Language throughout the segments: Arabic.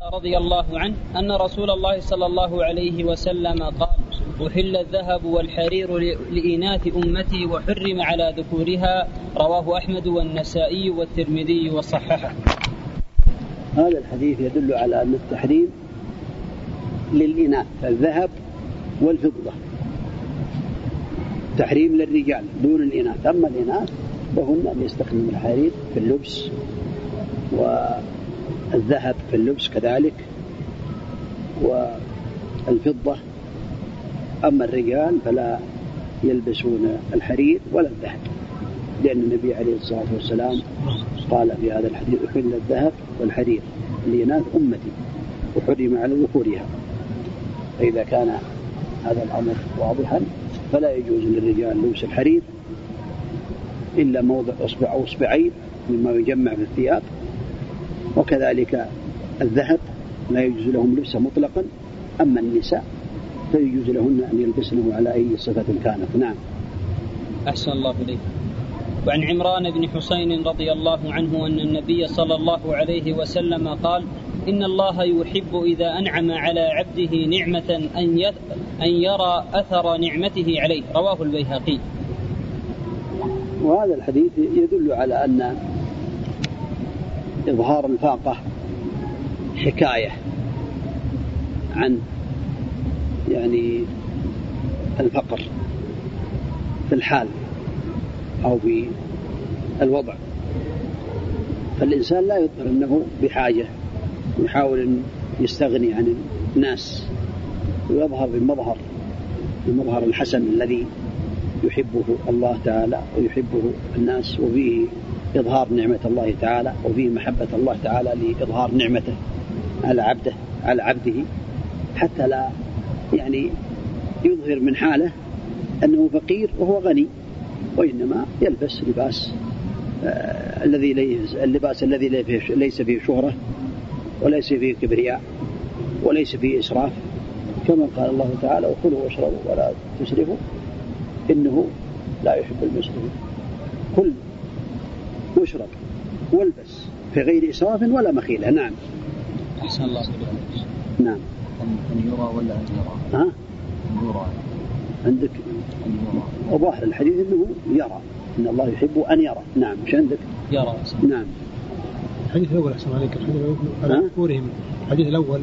رضي الله عنه أن رسول الله صلى الله عليه وسلم قال أحل الذهب والحرير لإناث أمتي وحرم على ذكورها. رواه أحمد والنسائي والترمذي وصححه. هذا الحديث يدل على أن التحريم للإناث الذهب والفضة. تحريم للرجال دون الإناث. أما الإناث فهن يستخدم الحرير في اللبس والذهب في اللبس كذلك والفضة. أما الرجال فلا يلبسون الحرير ولا الذهب لأن النبي عليه الصلاة والسلام قال في هذا الحديث أحل الذهب والحرير لإناث أمتي وحرم على ذكورها فإذا كان هذا الأمر واضحا فلا يجوز للرجال لبس الحرير إلا موضع إصبع أو إصبعين مما يجمع في الثياب وكذلك الذهب لا يجوز لهم لبسه مطلقا أما النساء فيجوز لهن أن يلبسنه على أي صفة كانت. نعم. أحسن الله إليك. وعن عمران بن حسين رضي الله عنه أن النبي صلى الله عليه وسلم قال إن الله يحب إذا أنعم على عبده نعمة أن أن يرى أثر نعمته عليه. رواه البيهقي. وهذا الحديث يدل على أن إظهار الفاقة حكاية عن يعني الفقر في الحال أو في الوضع. فالإنسان لا يظهر أنه بحاجة يحاول أن يستغني عن الناس ويظهر بمظهر المظهر الحسن الذي يحبه الله تعالى ويحبه الناس وفيه. إظهار نعمة الله تعالى وفيه محبة الله تعالى لإظهار نعمته على عبده على عبده حتى لا يعني يظهر من حاله أنه فقير وهو غني وإنما يلبس لباس آه الذي اللباس الذي ليس فيه شهرة وليس فيه كبرياء وليس فيه إسراف. كما قال الله تعالى وكلوا واشربوا ولا تسرفوا إنه لا يحب المسرفين كل واشرب والبس في غير إسراف ولا مخيلة. نعم. أحسن الله نعم. أن يرى ولا أن يرى؟ ها؟ أن يرى. عندك. وظاهر الحديث أنه يرى. إن الله يحب أن يرى. نعم. مش عندك؟ يرى. نعم. الحديث الأول أحسن عليك. الحديث الأول على ذكورهم. الحديث الأول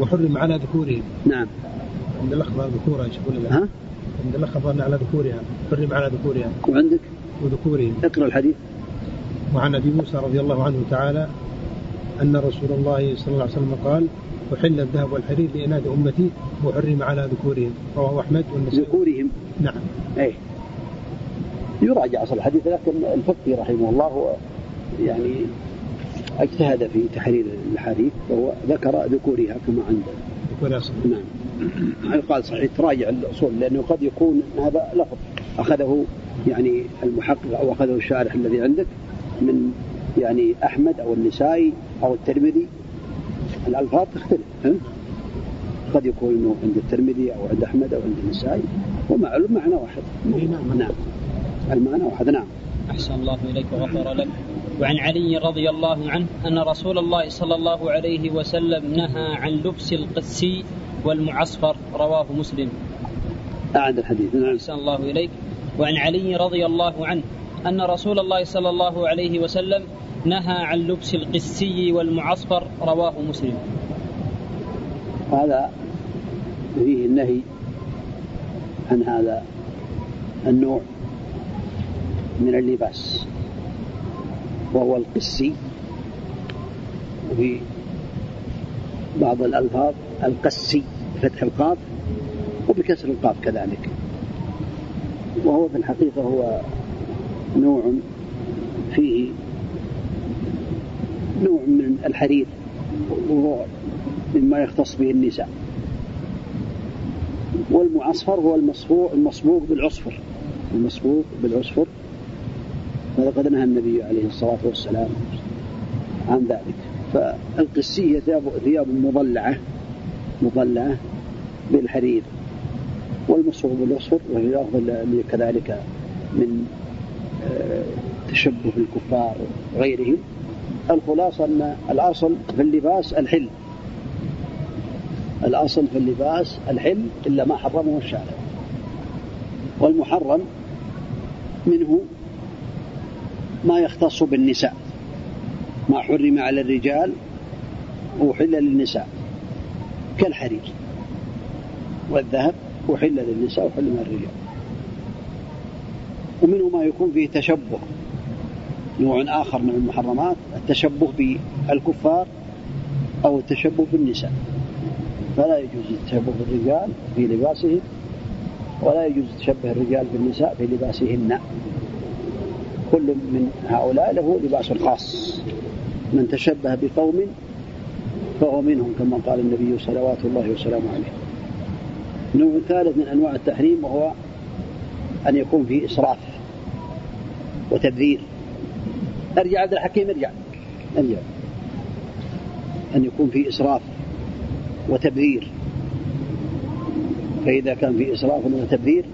وحرم على ذكورهم. نعم. عند الأخ ذكورها إيش يقول ها؟ عند الأخ على ذكورها. حرم على ذكورها. وعندك؟ وذكورهم. اقرأ الحديث. وعن أبي موسى رضي الله عنه تعالى أن رسول الله صلى الله عليه وسلم قال أحل الذهب والحرير لإناث أمتي وحرم على ذكورهم. رواه أحمد والنسائي. ذكورهم؟ نعم. أي يراجع أصل الحديث لكن الفقي رحمه الله يعني اجتهد في تحرير الحديث وهو ذكر ذكورها كما عند ذكور نعم. يقال صحيح؟ تراجع الأصول لأنه قد يكون هذا لفظ. أخذه يعني المحقق أو أخذه الشارح الذي عندك من يعني أحمد أو النسائي أو الترمذي. الألفاظ تختلف؟ قد يكون إنه عند الترمذي أو عند أحمد أو عند النسائي. ومعلوم معنى واحد. نعم. نعم المعنى واحد نعم. أحسن الله إليك وغفر لك. وعن علي رضي الله عنه أن رسول الله صلى الله عليه وسلم نهى عن لبس القسي والمعصفر. رواه مسلم. أعد الحديث. نعم. أحسن الله إليك. وعن علي رضي الله عنه أن رسول الله صلى الله عليه وسلم نهى عن لبس القسي والمعصفر رواه مسلم. هذا فيه النهي عن هذا النوع من اللباس وهو القسي وفي بعض الألفاظ القسي بفتح القاف وبكسر القاف كذلك. وهو في الحقيقة هو نوع فيه نوع من الحرير وهو مما يختص به النساء. والمعصفر هو المصفوع المصبوغ بالعصفر. المصبوغ بالعصفر. ولقد نهى النبي عليه الصلاة والسلام عن ذلك. فالقسي هي ثياب, ثياب مضلعة مضلعة بالحرير. والمصبوغ بالعصفر وهي أفضل كذلك من تشبه الكفار وغيرهم. الخلاصة أن الأصل في اللباس الحل. الأصل في اللباس الحل إلا ما حرمه الشارع. والمحرم منه ما يختص بالنساء. ما حرم على الرجال وحل للنساء كالحرير. والذهب وحل للنساء وحل من الرجال. ومنه ما يكون فيه تشبه نوع آخر من المحرمات التشبه بالكفار أو التشبه بالنساء. فلا يجوز التشبه بالرجال في لباسهم ولا يجوز تشبه الرجال بالنساء في لباسهن. كل من هؤلاء له لباس خاص. من تشبه بقوم فهو منهم كما قال النبي صلوات الله وسلامه عليه. النوع الثالث من أنواع التحريم وهو أن يكون فيه إسراف. وتبذير أرجع عبد الحكيم ارجع. أرجع. أن يكون فيه إسراف وتبذير. فإذا كان في إسراف وتبذير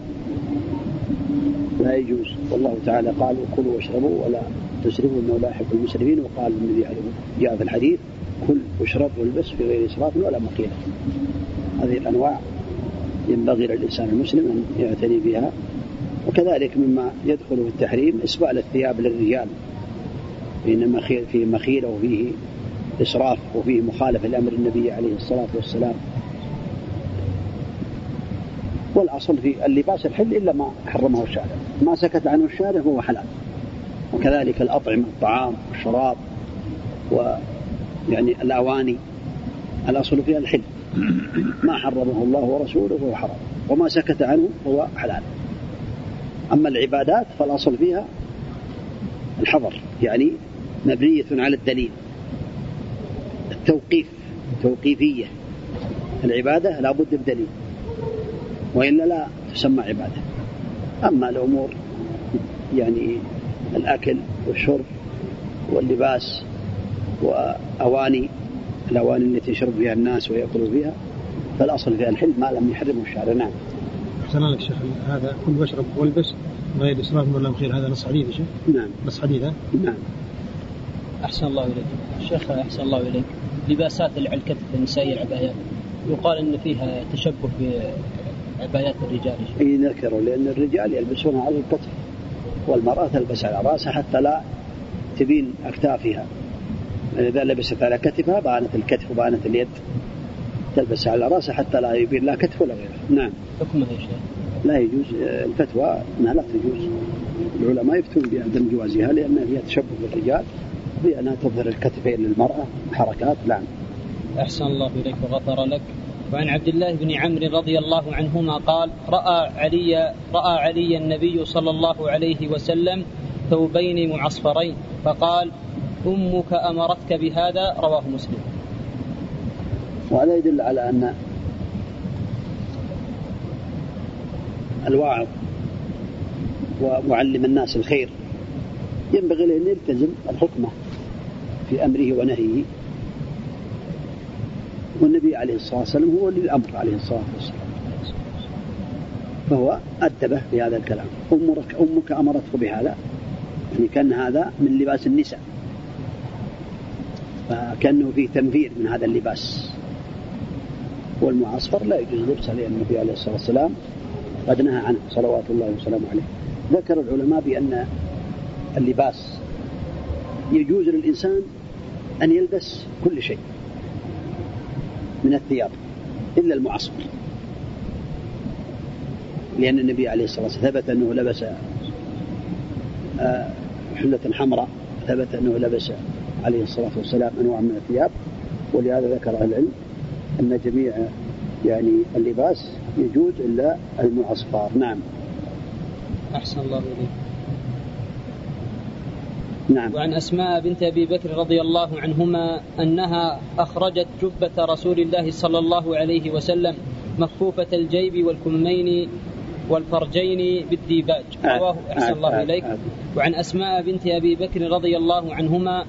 لا يجوز. والله تعالى قال كلوا واشربوا ولا تسرفوا إنه لا يحب المسرفين. وقال النبي عليه جاء في الحديث كل واشرب والبس في غير إسراف ولا مقيله هذه الأنواع ينبغي للإنسان المسلم أن يعتني بها. وكذلك مما يدخل في التحريم إسبال الثياب للرجال فإن فيه مخيلة وفيه إسراف وفيه مخالفة لأمر النبي عليه الصلاة والسلام. والأصل في اللباس الحل إلا ما حرمه الشارع. ما سكت عنه الشارع هو حلال. وكذلك الأطعمة الطعام والشراب ويعني الأواني الأصل فيها الحل. ما حرمه الله ورسوله فهو حرام. وما سكت عنه هو حلال. أما العبادات فالأصل فيها الحظر يعني مبنية على الدليل التوقيف توقيفية. العبادة لابد بدليل وإلا لا تسمى عبادة. أما الأمور يعني الأكل والشرب واللباس وأواني الأواني التي يشرب فيها الناس ويأكلوا فيها فالأصل فيها الحل ما لم يحرمه الشارع. نعم. أحسن لك شيخ هذا كل واشرب والبس غير إسراف ولا خير هذا نص حديث شيخ؟ نعم. نص حديث نعم. أحسن الله إليك. الشيخ أحسن الله إليك. لباسات الكتف النسائية العبايات. يقال أن فيها تشبه بعبايات الرجال. إي ذكروا لأن الرجال يلبسونها على الكتف والمرأة تلبس على رأسها حتى لا تبين أكتافها. إذا لبست على كتفها بانت الكتف وبانت اليد. تلبس على رأسها حتى لا يبين لا كتف ولا غيره. نعم. حكمها يا شيخ؟ لا يجوز. الفتوى انها لا تجوز. العلماء يفتون بعدم جوازها لأن فيها تشبه بالرجال بأنها تظهر الكتفين للمرأة حركات نعم. أحسن الله إليك وغفر لك. وعن عبد الله بن عمرو رضي الله عنهما قال رأى علي رأى علي النبي صلى الله عليه وسلم ثوبين معصفرين. فقال أمك أمرتك بهذا؟ رواه مسلم. وهذا يدل على أن الواعظ ومعلم الناس الخير ينبغي له أن يلتزم الحكمة في أمره ونهيه. والنبي عليه الصلاة والسلام هو ولي الأمر عليه الصلاة والسلام. فهو أدبه بهذا الكلام. أمك, أمك أمرته بهذا. يعني كان هذا من لباس النساء. فكأنه فيه تنفير من هذا اللباس. والمعصفر لا يجوز لبسه لأن النبي عليه الصلاة والسلام قد نهى عنه صلوات الله وسلامه عليه. ذكر العلماء بأن اللباس يجوز للإنسان أن يلبس كل شيء من الثياب إلا المعصفر لأن النبي عليه الصلاة والسلام ثبت أنه لبس آه، حلة حمراء ثبت أنه لبس عليه الصلاة والسلام أنواع من الثياب ولهذا ذكر أهل العلم أن جميع يعني اللباس يجوز إلا المعصفر نعم. أحسن الله إليك. نعم. وعن أسماء بنت أبي بكر رضي الله عنهما أنها أخرجت جبة رسول الله صلى الله عليه وسلم مكفوفة الجيب والكمين والفرجين بالديباج. رواه أحسن الله إليك. وعن أسماء بنت أبي بكر رضي الله عنهما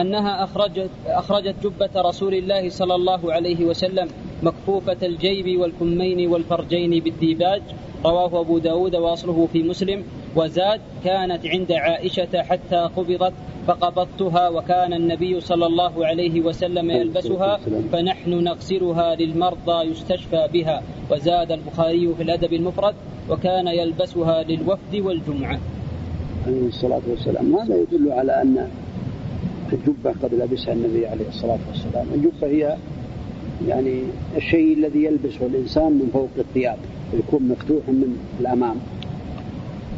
أنها أخرجت, أخرجت جبة رسول الله صلى الله عليه وسلم مكفوفة الجيب والكمين والفرجين بالديباج رواه أبو داود وأصله في مسلم وزاد كانت عند عائشة حتى قبضت فقبضتها وكان النبي صلى الله عليه وسلم يلبسها فنحن نغسلها للمرضى يستشفى بها. وزاد البخاري في الأدب المفرد وكان يلبسها للوفد والجمعة. عليه الصلاة والسلام. هذا يدل على أن الجبة قد لبسها النبي عليه الصلاة والسلام. الجبة هي يعني الشيء الذي يلبسه الإنسان من فوق الثياب يكون مفتوح من الأمام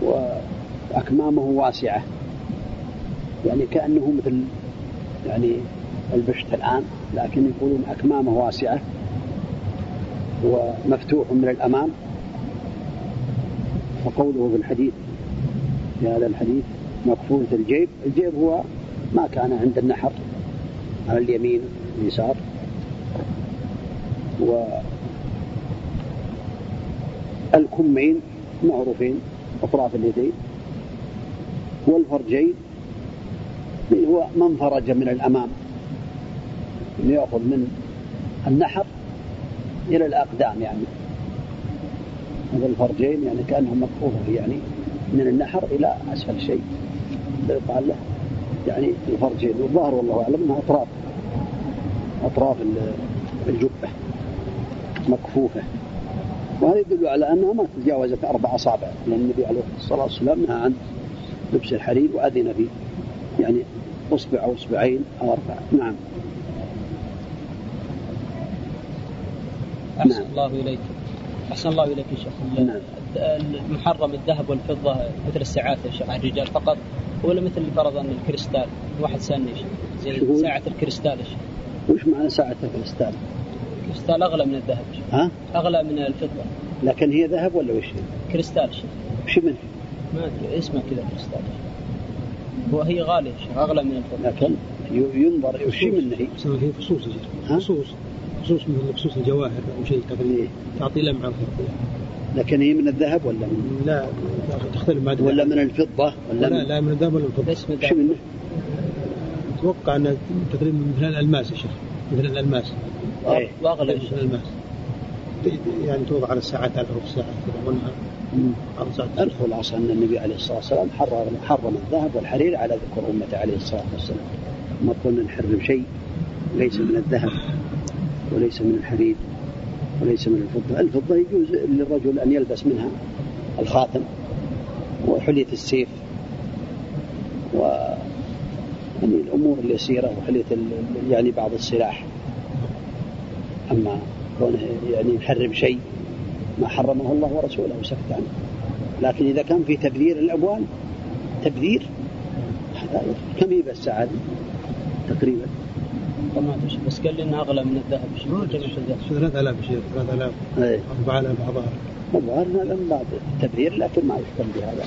وأكمامه واسعة. يعني كأنه مثل يعني البشت الآن لكن يقولون أكمامه واسعة ومفتوح من الأمام. وقوله في الحديث في هذا الحديث مكفوفة الجيب. الجيب هو ما كان عند النحر على اليمين واليسار. والكمين معروفين أطراف اليدين. والفرجين هو من فرج من الأمام. يأخذ من النحر إلى الأقدام يعني. هذا الفرجين يعني كأنهم مكفوفة يعني من النحر إلى أسفل شيء. يقال له يعني الفرجين والظاهر والله أعلم أنها أطراف. أطراف الجبة. مكفوفة. وهذا يدل على أنها ما تجاوزت أربع أصابع. لأن النبي عليه الصلاة والسلام نهى عن لبس الحرير وأذن فيه يعني أصبع أو أصبعين أو أربعة نعم. أحسن نعم. الله إليك. أحسن الله إليك يا شيخ. نعم. المحرم الذهب والفضة مثل الساعات يا شيخ الرجال فقط ولا مثل فرضا الكريستال واحد سالني زي ساعة الكريستال يا شيخ. وش معنى ساعة الكريستال؟ الكريستال أغلى من الذهب ها؟ أغلى من الفضة. لكن هي ذهب ولا وش؟ كريستال شيخ. وش منه؟ ما أدري اسمه كذا كريستال وهي غالية شيخ أغلى من الفضة. لكن ينظر وش منه هي؟ هي فصوص فصوص. فصوص مثل فصوص الجواهر أو شيء تقريبا تعطي لمعة. لكن هي من الذهب ولا؟ من لا تختلف مع ولا من الفضة ولا لا لا من الذهب ولا من الفضة. اسم وش منه؟ أتوقع أنه تقريبا مثل الألماس يا شيخ مثل الألماس. إيه. واغلى. مثل الألماس. يعني توضع على الساعات على حروف الساعة كذا الخلاصة أن النبي عليه الصلاة والسلام حرم حرم الذهب والحرير على ذكر أمته عليه الصلاة والسلام. ما قلنا نحرم شيء ليس من الذهب وليس من الحرير. وليس من الفضة. الفضة يجوز للرجل أن يلبس منها الخاتم وحلية السيف و يعني الأمور اليسيرة وحلية يعني بعض السلاح. أما كونه يعني يحرم شيء ما حرمه الله ورسوله وسكت عنه. لكن إذا كان في تبذير الأموال تبذير؟ كم هي بس ساعة تقريبا؟ ما بس قال لي انها أغلى من الذهب. 3000 شيء 3000 اي 4000 اظهر الظاهر هذا من باب التبذير لكن ما يحكم بهذا.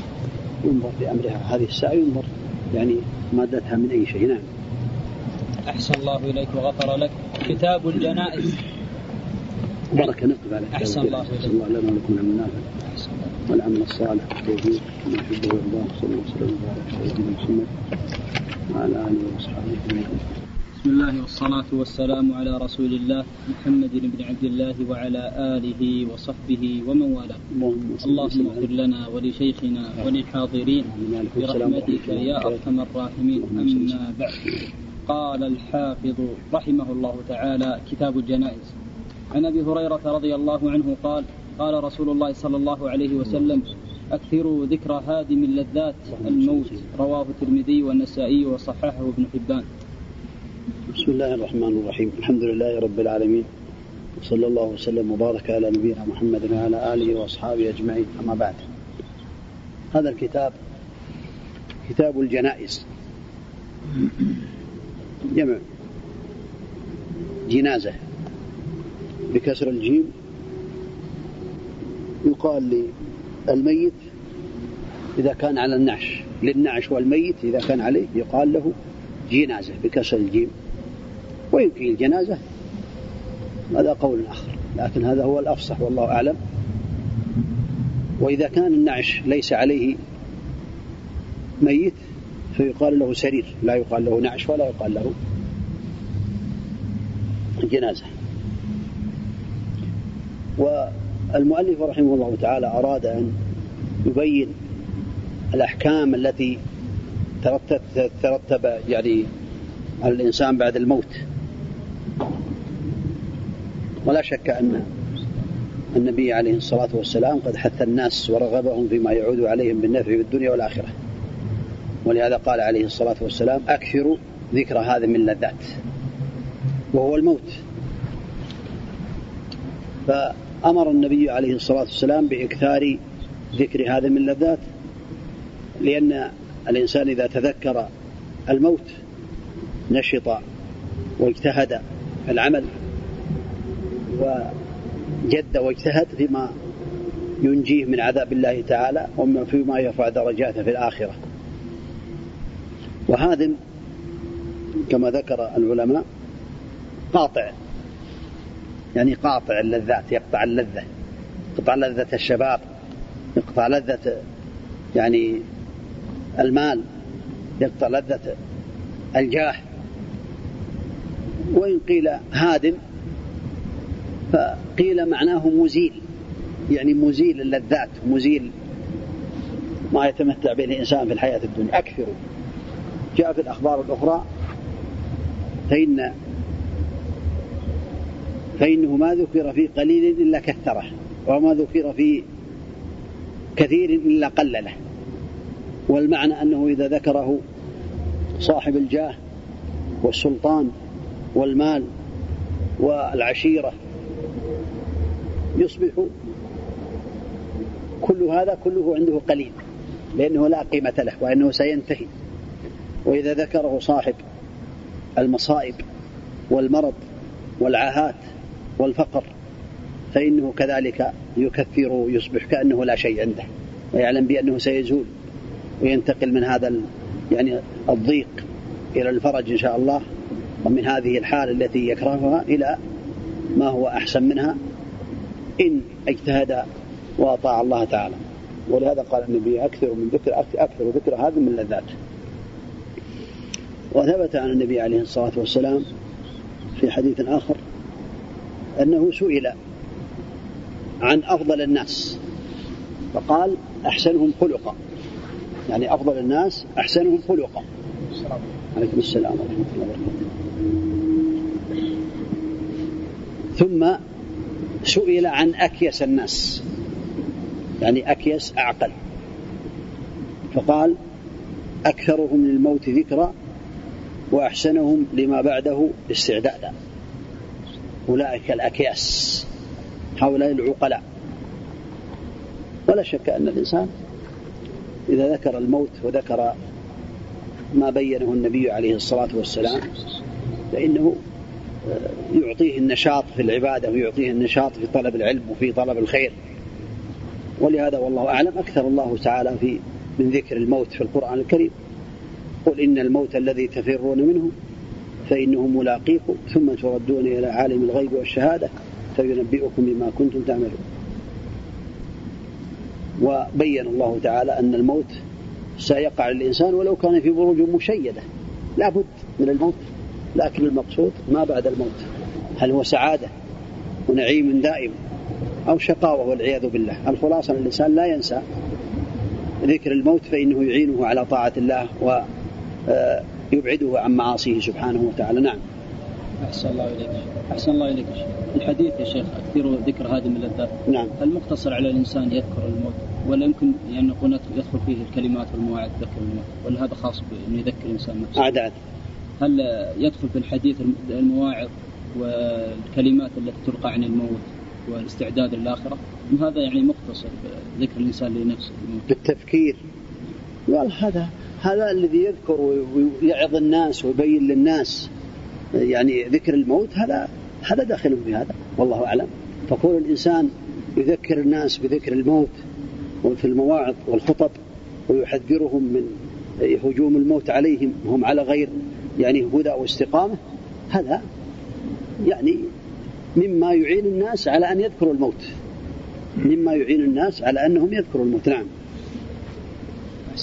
ينظر بأمرها. هذه الساعة ينظر. يعني مادتها من أي شيء. نعم. أحسن الله إليك وغفر لك. كتاب الجنائز. بركه نقف على أحسن الله إليك. الله لنا ولكم من النافع والعمل الصالح. والتوفيق كما يحبه ويرضاه صلى الله وسلم. وبارك على سيدنا محمد. وعلى آله وصحبه أجمعين. بسم الله والصلاة والسلام على رسول الله محمد بن عبد الله وعلى آله وصحبه ومن والاه. اللهم اغفر لنا ولشيخنا وللحاضرين برحمتك يا أرحم الراحمين. أما بعد قال الحافظ رحمه الله تعالى كتاب الجنائز. عن أبي هريرة رضي الله عنه قال قال رسول الله صلى الله عليه وسلم أكثروا ذكر هادم اللذات الموت رواه الترمذي والنسائي وصححه ابن حبان. بسم الله الرحمن الرحيم. الحمد لله رب العالمين. وصلى الله وسلم وبارك على نبينا محمد وعلى آله وأصحابه أجمعين. أما بعد. هذا الكتاب كتاب الجنائز. جمع. جنازة. بكسر الجيم. يقال للميت إذا كان على النعش. للنعش والميت إذا كان عليه يقال له جنازة بكسر الجيم. ويمكن الجنازة. هذا قول آخر. لكن هذا هو الأفصح والله أعلم. وإذا كان النعش ليس عليه ميت فيقال له سرير. لا يقال له نعش ولا يقال له جنازة. والمؤلف رحمه الله تعالى أراد أن يبين الأحكام التي ترتب, ترتب يعني على الإنسان بعد الموت. ولا شك أن النبي عليه الصلاة والسلام قد حث الناس ورغبهم فيما يعود عليهم بالنفع في الدنيا والآخرة. ولهذا قال عليه الصلاة والسلام أكثروا ذكر هذا من اللذات وهو الموت. فأمر النبي عليه الصلاة والسلام بإكثار ذكر هذا من اللذات لأن الإنسان إذا تذكر الموت نشط واجتهد في العمل وجد واجتهد فيما ينجيه من عذاب الله تعالى وما فيما يرفع درجاته في الآخرة. وهذا كما ذكر العلماء قاطع يعني قاطع اللذات يقطع اللذة يقطع لذة الشباب يقطع لذة يعني المال يقطع لذة الجاه. وإن قيل هادم فقيل معناه مزيل. يعني مزيل اللذات مزيل ما يتمتع به الإنسان في الحياة الدنيا. أكثروا جاء في الأخبار الأخرى فإن فإنه ما ذكر في قليل إلا كثره وما ذكر في كثير إلا قلله. والمعنى أنه إذا ذكره صاحب الجاه والسلطان والمال والعشيرة يصبح كل هذا كله عنده قليل لأنه لا قيمة له وأنه سينتهي. وإذا ذكره صاحب المصائب والمرض والعاهات والفقر فإنه كذلك يكثر يصبح كأنه لا شيء عنده ويعلم بأنه سيزول. وينتقل من هذا يعني الضيق إلى الفرج إن شاء الله ومن هذه الحالة التي يكرهها إلى ما هو أحسن منها إن اجتهد وأطاع الله تعالى. ولهذا قال النبي أكثر من ذكر أكثر ذكر هذا من اللذات وثبت عن النبي عليه الصلاة والسلام في حديث آخر أنه سئل عن أفضل الناس فقال أحسنهم خلقا. يعني أفضل الناس أحسنهم خلقا. عليكم السلام ورحمة الله وبركاته. ثم سئل عن أكيس الناس. يعني أكيس أعقل. فقال أكثرهم للموت ذكرى وأحسنهم لما بعده استعدادا. أولئك الأكياس. هؤلاء العقلاء. ولا شك أن الإنسان إذا ذكر الموت وذكر ما بينه النبي عليه الصلاة والسلام فإنه آه، يعطيه النشاط في العبادة ويعطيه النشاط في طلب العلم وفي طلب الخير. ولهذا والله أعلم أكثر الله تعالى في من ذكر الموت في القرآن الكريم. قل إن الموت الذي تفرون منه فإنه ملاقيكم ثم تردون إلى عالم الغيب والشهادة فينبئكم بما كنتم تعملون. وبين الله تعالى أن الموت سيقع للإنسان ولو كان في بروج مشيدة. لا بد من الموت لكن المقصود ما بعد الموت. هل هو سعادة ونعيم دائم أو شقاوة والعياذ بالله؟ الخلاصة أن الإنسان لا ينسى ذكر الموت فإنه يعينه على طاعة الله ويبعده عن معاصيه سبحانه وتعالى. نعم. أحسن الله إليك. أحسن الله إليك. الحديث يا شيخ كثير ذكر هذه من اللذات نعم. هل مقتصر على الإنسان يذكر الموت ولا يمكن يعني نقول يدخل فيه الكلمات والمواعظ ذكر الموت ولا هذا خاص بأنه يذكر الإنسان نفسه. أعداد هل يدخل في الحديث المواعظ والكلمات التي تلقى عن الموت والاستعداد للآخرة؟ هذا يعني مقتصر ذكر الإنسان لنفسه بالتفكير. قال هذا هذا الذي يذكر ويعظ الناس ويبين للناس يعني ذكر الموت هذا هذا داخل في هذا والله أعلم. فكون الإنسان يذكر الناس بذكر الموت وفي المواعظ والخطب ويحذرهم من هجوم الموت عليهم وهم على غير يعني هدى واستقامة هذا يعني مما يعين الناس على أن يذكروا الموت. مما يعين الناس على أنهم يذكروا الموت. نعم.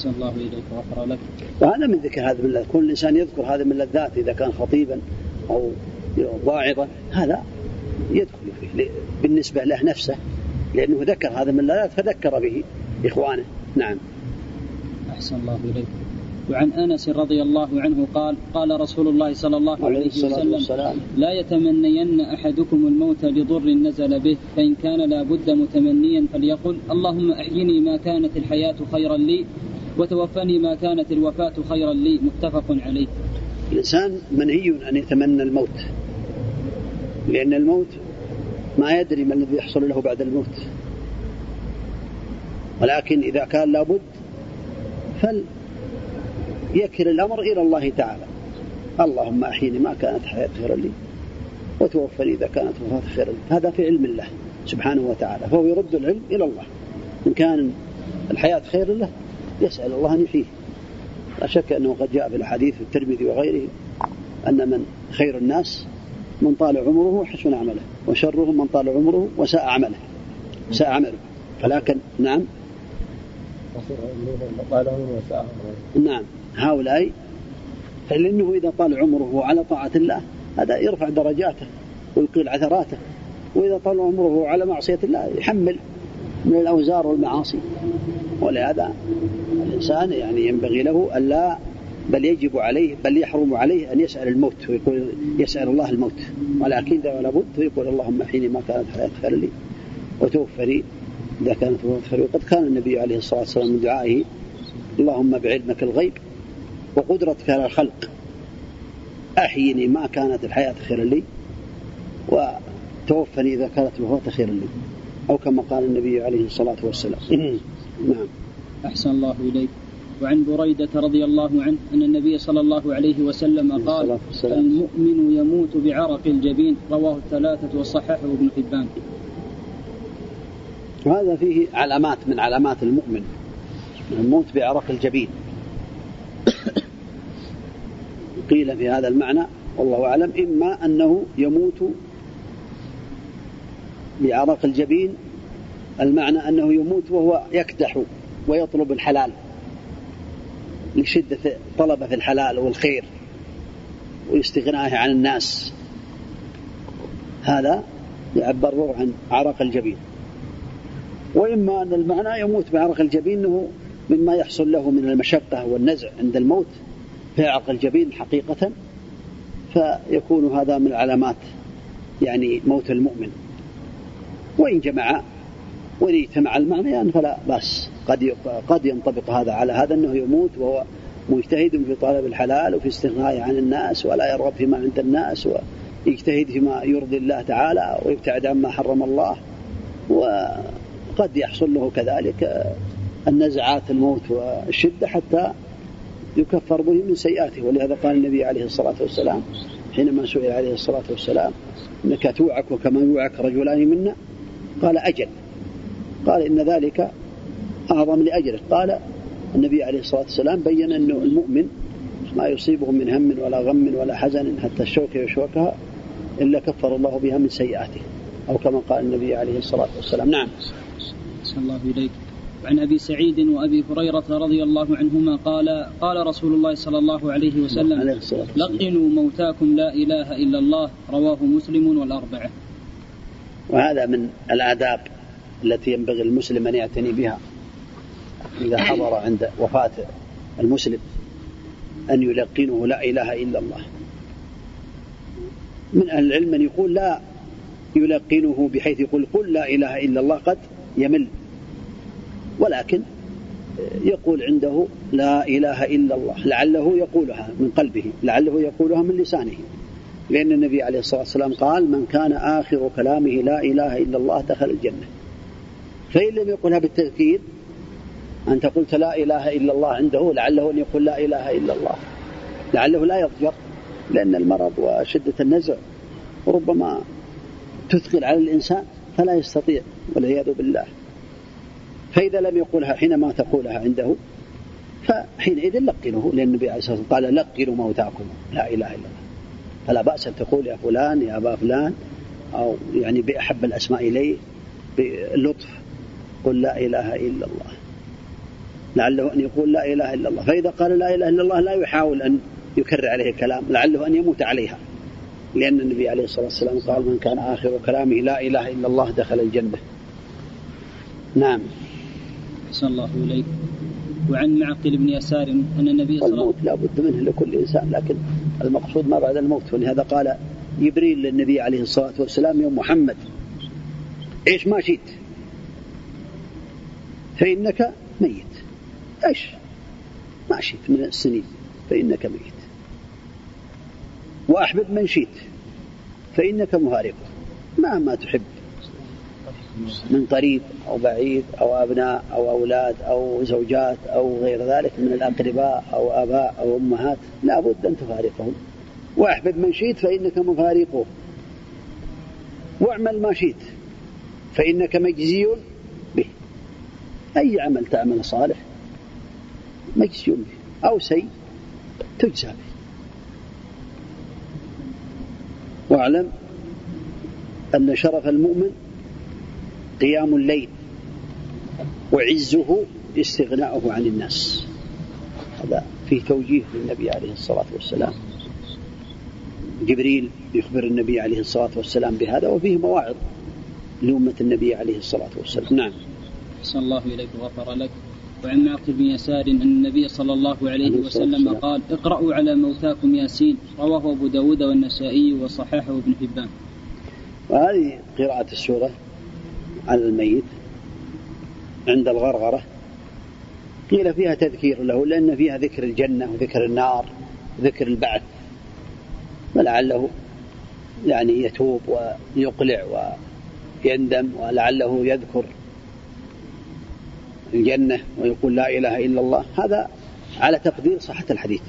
أحسن الله إليك وغفر لك. وهذا من ذكر هذا من كل إنسان يذكر هذا من اللذات إذا كان خطيبا أو واعظا هذا يدخل فيه. بالنسبة له نفسه لأنه ذكر هذا من اللذات فذكر به إخوانه. نعم. أحسن الله إليك. وعن أنس رضي الله عنه قال قال رسول الله صلى الله عليه, وسلم والسلام. لا يتمنين أحدكم الموت لضر نزل به فإن كان لا بد متمنيا فليقل اللهم أحيني ما كانت الحياة خيرا لي وتوفني ما كانت الوفاة خيرا لي. متفق عليه. الإنسان منهي أن يتمنى الموت لأن الموت ما يدري ما الذي يحصل له بعد الموت. ولكن إذا كان لابد فليكل الأمر إلى الله تعالى. اللهم أحيني ما كانت حياة خيرا لي وتوفني إذا كانت وفاة خيرا لي. هذا في علم الله سبحانه وتعالى فهو يرد العلم إلى الله. إن كان الحياة خير له يسأل الله أن يحييه. لا شك أنه قد جاء في الحديث في الترمذي وغيره أن من خير الناس من طال عمره وحسن عمله وشرهم من طال عمره وساء عمله ساء عمله. فلكن نعم. نعم. هؤلاء فلأنه إذا طال عمره على طاعة الله هذا يرفع درجاته ويقيل عثراته وإذا طال عمره على معصية الله يحمل. من الأوزار والمعاصي. ولهذا الإنسان يعني ينبغي له ألا بل يجب عليه بل يحرم عليه أن يسأل الموت ويقول يسأل الله الموت. ولكن إذا لابد فيقول اللهم احيني ما كانت حياة خير لي وتوفني إذا كانت خير وقد كان النبي عليه الصلاة والسلام من دعائه اللهم بعلمك الغيب وقدرتك على الخلق. أحيني ما كانت الحياة خيرا لي وتوفني إذا كانت الوفاة خيرا لي. أو كما قال النبي عليه الصلاة والسلام. نعم. أحسن الله إليك. وعن بريدة رضي الله عنه أن النبي صلى الله عليه وسلم قال. المؤمن يموت بعرق الجبين. رواه الثلاثة وصححه ابن حبان. وهذا فيه علامات من علامات المؤمن. الموت بعرق الجبين. قيل في هذا المعنى والله أعلم إما أنه يموت بعرق الجبين المعنى أنه يموت وهو يكدح ويطلب الحلال لشدة طلبة في الحلال والخير واستغنائه عن الناس. هذا يعبر عن عرق الجبين. وإما أن المعنى يموت بعرق الجبين أنه مما يحصل له من المشقة والنزع عند الموت في عرق الجبين حقيقة فيكون هذا من علامات يعني موت المؤمن. وإن جمع وإن اجتمع المعنيان فلا بأس. قد قد ينطبق هذا على هذا أنه يموت وهو مجتهد في طلب الحلال وفي استغنائه عن الناس ولا يرغب فيما عند الناس ويجتهد فيما يرضي الله تعالى ويبتعد عما حرم الله. وقد يحصل له كذلك النزعات الموت والشدة حتى يكفر به من سيئاته. ولهذا قال النبي عليه الصلاة والسلام حينما سئل عليه الصلاة والسلام إنك توعك وكما يوعك رجلان منا قال أجل. قال إن ذلك أعظم لأجره قال النبي عليه الصلاة والسلام بين أنه المؤمن ما يصيبه من هم ولا غم ولا حزن حتى الشوكة يشوكها إلا كفر الله بها من سيئاته. أو كما قال النبي عليه الصلاة والسلام. نعم. أحسن الله إليك. وعن أبي سعيد وأبي هريرة رضي الله عنهما قال قال رسول الله صلى الله عليه وسلم لقنوا موتاكم لا إله إلا الله. رواه مسلم والأربعة. وهذا من الآداب التي ينبغي المسلم أن يعتني بها إذا حضر عند وفاة المسلم أن يلقنه لا إله إلا الله. من أهل العلم من يقول لا يلقنه بحيث يقول قل لا إله إلا الله قد يمل. ولكن يقول عنده لا إله إلا الله لعله يقولها من قلبه لعله يقولها من لسانه. لأن النبي عليه الصلاة والسلام قال من كان آخر كلامه لا إله إلا الله دخل الجنة. فإن لم يقلها بالتذكير أنت قلت لا إله إلا الله عنده لعله أن يقول لا إله إلا الله. لعله لا يضجر لأن المرض وشدة النزع ربما تثقل على الإنسان فلا يستطيع والعياذ بالله. فإذا لم يقولها حينما تقولها عنده فحينئذ لقنه لأن النبي عليه الصلاة والسلام قال لقنوا موتاكم. لا إله إلا الله. فلا بأس أن تقول يا فلان يا أبا فلان أو يعني بأحب الأسماء إليه بلطف قل لا إله إلا الله. لعله أن يقول لا إله إلا الله. فإذا قال لا إله إلا الله لا يحاول أن يكرر عليه الكلام لعله أن يموت عليها. لأن النبي عليه الصلاة والسلام قال من كان آخر كلامه لا إله إلا الله دخل الجنة. نعم. أحسن الله إليك. وعن معقل بن يسار أن النبي صلى الله والموت لا بد منه لكل إنسان لكن المقصود ما بعد الموت ولهذا قال جبريل للنبي عليه الصلاة والسلام يوم محمد عيش ما شئت؟ فإنك ميت. عيش ما شئت من السنين فإنك ميت. وأحبب من شئت فإنك مفارقه مهما تحب. من قريب أو بعيد أو أبناء أو أولاد أو زوجات أو غير ذلك من الأقرباء أو آباء أو أمهات لا بد أن تفارقهم. واحبب من شئت فإنك مفارقه. واعمل ما شئت فإنك مجزي به. أي عمل تعمل صالح مجزي به أو سيء تجزى به. واعلم أن شرف المؤمن قيام الليل وعزه استغناؤه عن الناس. هذا فيه توجيه للنبي عليه الصلاة والسلام. جبريل يخبر النبي عليه الصلاة والسلام بهذا وفيه مواعظ لأمة النبي عليه الصلاة والسلام. نعم. أحسن الله إليك وغفر لك. وعن معقل بن يسار أن النبي صلى الله عليه وسلم قال اقرأوا على موتاكم ياسين رواه أبو داود والنسائي وصححه ابن حبان. وهذه قراءة السورة على الميت عند الغرغرة. قيل فيها تذكير له لأن فيها ذكر الجنة وذكر النار وذكر البعث. ولعله يعني يتوب ويقلع ويندم ولعله يذكر الجنة ويقول لا إله إلا الله. هذا على تقدير صحة الحديث.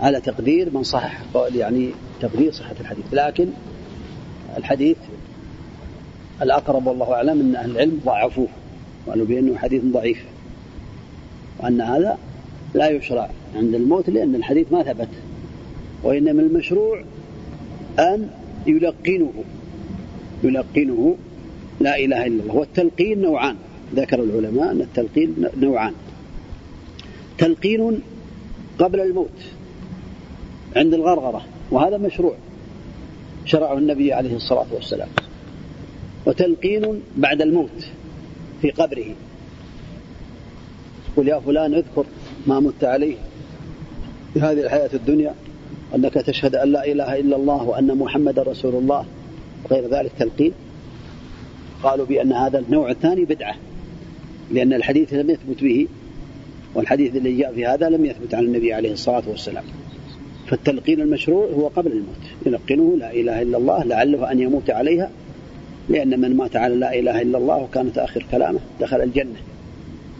على تقدير من صحح يعني تقدير صحة الحديث. لكن الحديث الأقرب والله أعلم أن أهل العلم ضعفوه قالوا بأنه حديث ضعيف وأن هذا لا يشرع عند الموت لأن الحديث ما ثبت وإنما المشروع أن يلقنه يلقنه لا إله إلا الله والتلقين نوعان ذكر العلماء أن التلقين نوعان. تلقين قبل الموت عند الغرغرة وهذا مشروع شرعه النبي عليه الصلاة والسلام. وتلقين بعد الموت في قبره. قل يا فلان اذكر ما مت عليه في هذه الحياة الدنيا أنك تشهد أن لا إله إلا الله وأن محمد رسول الله وغير ذلك تلقين. قالوا بأن هذا النوع الثاني بدعة لأن الحديث لم يثبت به والحديث الذي جاء في هذا لم يثبت عن النبي عليه الصلاة والسلام. فالتلقين المشروع هو قبل الموت يلقنه لا إله إلا الله لعله أن يموت عليها لأن من مات على لا إله إلا الله وكانت آخر كلامه دخل الجنة.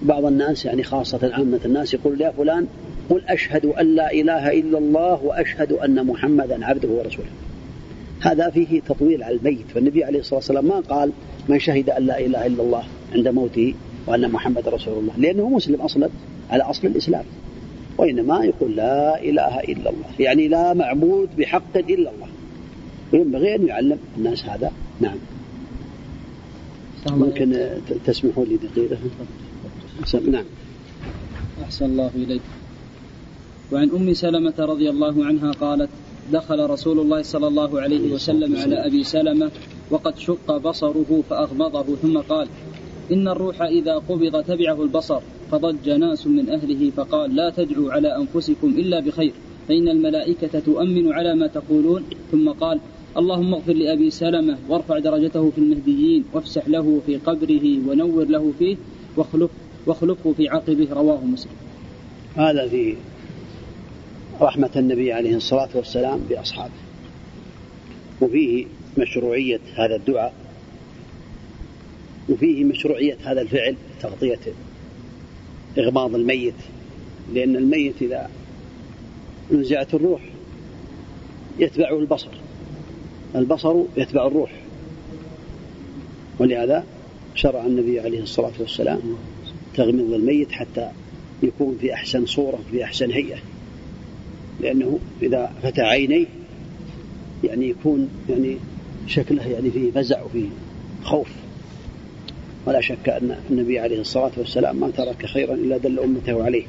بعض الناس يعني خاصة عامة الناس يقول يا فلان قل أشهد أن لا إله إلا الله وأشهد أن محمدا عبده ورسوله. هذا فيه تطويل على الميت. فالنبي عليه الصلاة والسلام ما قال من شهد أن لا إله إلا الله عند موته وأن محمد رسول الله لأنه مسلم أصلا على أصل الإسلام. وإنما يقول لا إله إلا الله يعني لا معبود بحق إلا الله. وينبغي أن يعلم الناس هذا. نعم. ممكن تسمحوا لي دقيقة؟ نعم. أحسن الله إليك. وعن أم سلمة رضي الله عنها قالت دخل رسول الله صلى الله عليه وسلم على أبي سلمة وقد شق بصره فأغمضه ثم قال إن الروح إذا قبض تبعه البصر فضج ناس من أهله فقال لا تدعوا على أنفسكم إلا بخير فإن الملائكة تؤمن على ما تقولون ثم قال اللهم اغفر لأبي سلمة وارفع درجته في المهديين وافسح له في قبره ونور له فيه واخلف واخلفه في عقبه رواه مسلم. هذا في رحمة النبي عليه الصلاة والسلام بأصحابه. وفيه مشروعية هذا الدعاء. وفيه مشروعية هذا الفعل تغطية إغماض الميت. لأن الميت إذا نزعت الروح يتبعه البصر. البصر يتبع الروح. ولهذا شرع النبي عليه الصلاة والسلام تغمض الميت حتى يكون في أحسن صورة في أحسن هيئة. لأنه إذا فتح عينيه يعني يكون يعني شكله يعني فيه فزع وفيه خوف. ولا شك أن النبي عليه الصلاة والسلام ما ترك خيرا إلا دل أمته عليه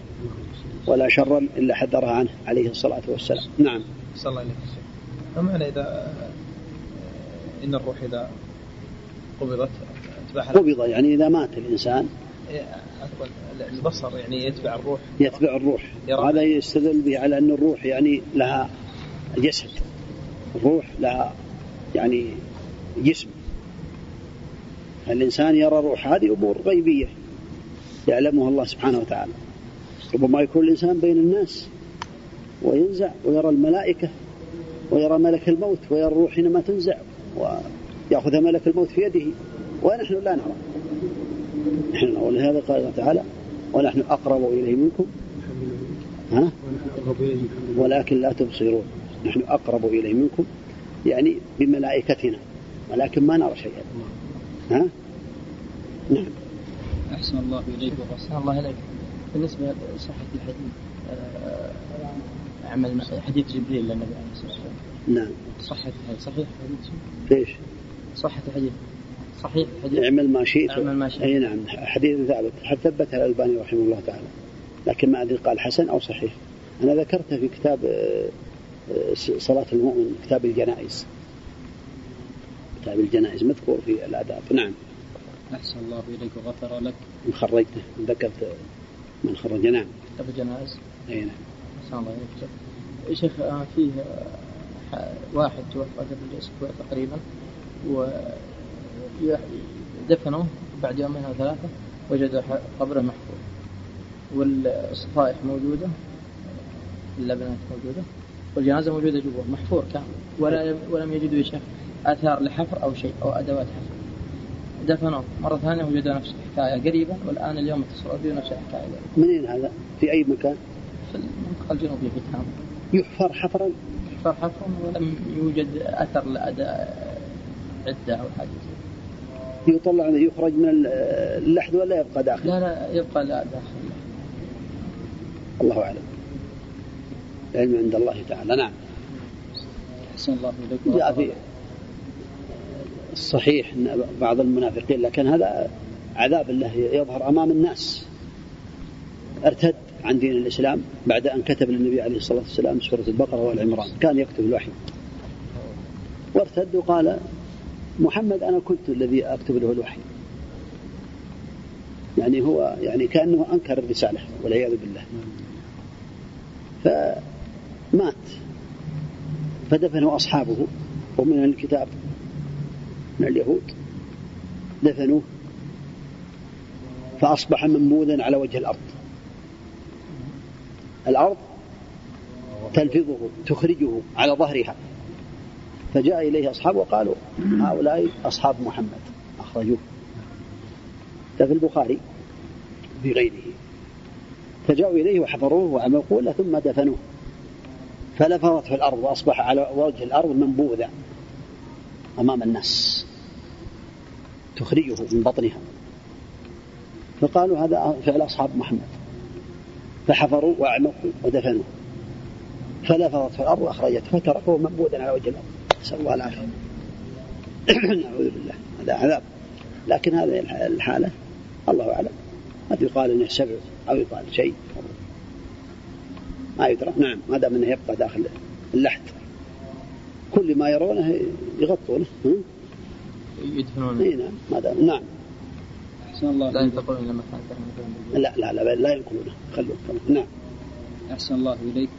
ولا شرا إلا حذرها عنه عليه الصلاة والسلام. نعم. صلى الله عليه وسلم. ما معنى إذا إن الروح إذا قبضت قبض يعني إذا مات الإنسان. عفوا البصر يعني يتبع الروح. يتبع الروح. هذا يستدل به على أن الروح يعني لها جسد. الروح لها يعني جسم. الإنسان يرى روح هذه أمور غيبية يعلمها الله سبحانه وتعالى. ربما يكون الإنسان بين الناس وينزع ويرى الملائكة ويرى ملك الموت ويرى الروح حينما تنزع. ويأخذ ملك الموت في يده ونحن لا نرى. نحن ولهذا قال الله تعالى ونحن أقرب إليه منكم. ها؟ ولكن لا تبصرون. نحن أقرب إليه منكم يعني بملائكتنا. ولكن ما نرى شيئا. ها؟ نعم. أحسن الله إليك أحسن الله إليك. بالنسبة لصحة الحديث آه، عمل حديث جبريل للنبي عليه الصلاة والسلام. نعم. صحة صحيح. حديث ليش؟ صحة الحديث. صحيح الحديث. اعمل ما شئت. اعمل ما شئت. إي نعم حديث ثابت. حتى ثبتها الألباني رحمه الله تعالى. لكن ما أدري قال حسن أو صحيح. أنا ذكرته في كتاب آه، آه، صلاة المؤمن كتاب الجنائز. كتاب الجنائز مذكور في الآداب. نعم. أحسن الله إليك وغفر لك. من خرجته ذكرت من خرج. نعم. كتاب الجنائز. إي نعم. أحسن الله إليك. شيخ آه، فيه آه، واحد توفى قبل أسبوع تقريبا ودفنوه بعد يومين أو ثلاثة وجدوا قبره محفور والصفائح موجودة اللبنات موجودة والجنازة موجودة جوا محفور كامل ولا ولم يجدوا يا شيخ آثار لحفر أو شيء أو أدوات حفر دفنوه مرة ثانية وجدوا نفس الحكاية قريبا والآن اليوم اتصلوا بي نفس الحكاية منين هذا؟ في أي مكان؟ في المنطقة الجنوبية في كامل يحفر حفرا حفر ولم يوجد أثر لأداء عدة أو حاجة زي يطلع يخرج من اللحد ولا يبقى داخل؟ لا لا يبقى لا داخل. الله أعلم. العلم عند الله تعالى. نعم. أحسن الله إليك. جاء في الصحيح أن بعض المنافقين لكن هذا عذاب الله يظهر أمام الناس. ارتد عن دين الإسلام بعد أن كتب للنبي عليه الصلاة والسلام سورة البقرة والعمران كان يكتب الوحي. وارتد وقال محمد أنا كنت الذي أكتب له الوحي. يعني هو يعني كأنه أنكر الرسالة والعياذ بالله. فمات. فدفنه أصحابه ومن الكتاب من اليهود. دفنوه. فأصبح منبوذا على وجه الأرض. الأرض تلفظه تخرجه على ظهرها. فجاء إليه أصحابه وقالوا هؤلاء أصحاب محمد. أخرجوه. ده في البخاري في غيره. فجاءوا إليه وحفروه وعمقوا له ثم دفنوه. فلفظت في الأرض وأصبح على وجه الأرض منبوذا أمام الناس. تخرجه من بطنها. فقالوا هذا فعل أصحاب محمد. فحفروا وأعمقوا ودفنوه فلفظت في الأرض وأخرجته فتركوه منبوذا على وجه الأرض. نسأل الله العافية نعوذ بالله. هذا عذاب. لكن هذه الحالة الله أعلم. قد يقال إنه سبع أو يقال شيء. ما يدرى. نعم ما دام إنه يبقى داخل اللحد. كل ما يرونه يغطونه. ها؟ يدفنون إي نعم ما دام نعم. أحسن الله لا ينتقلون إلى مكان لا لا لا لا ينقلونه. خلوه نعم. أحسن الله إليك.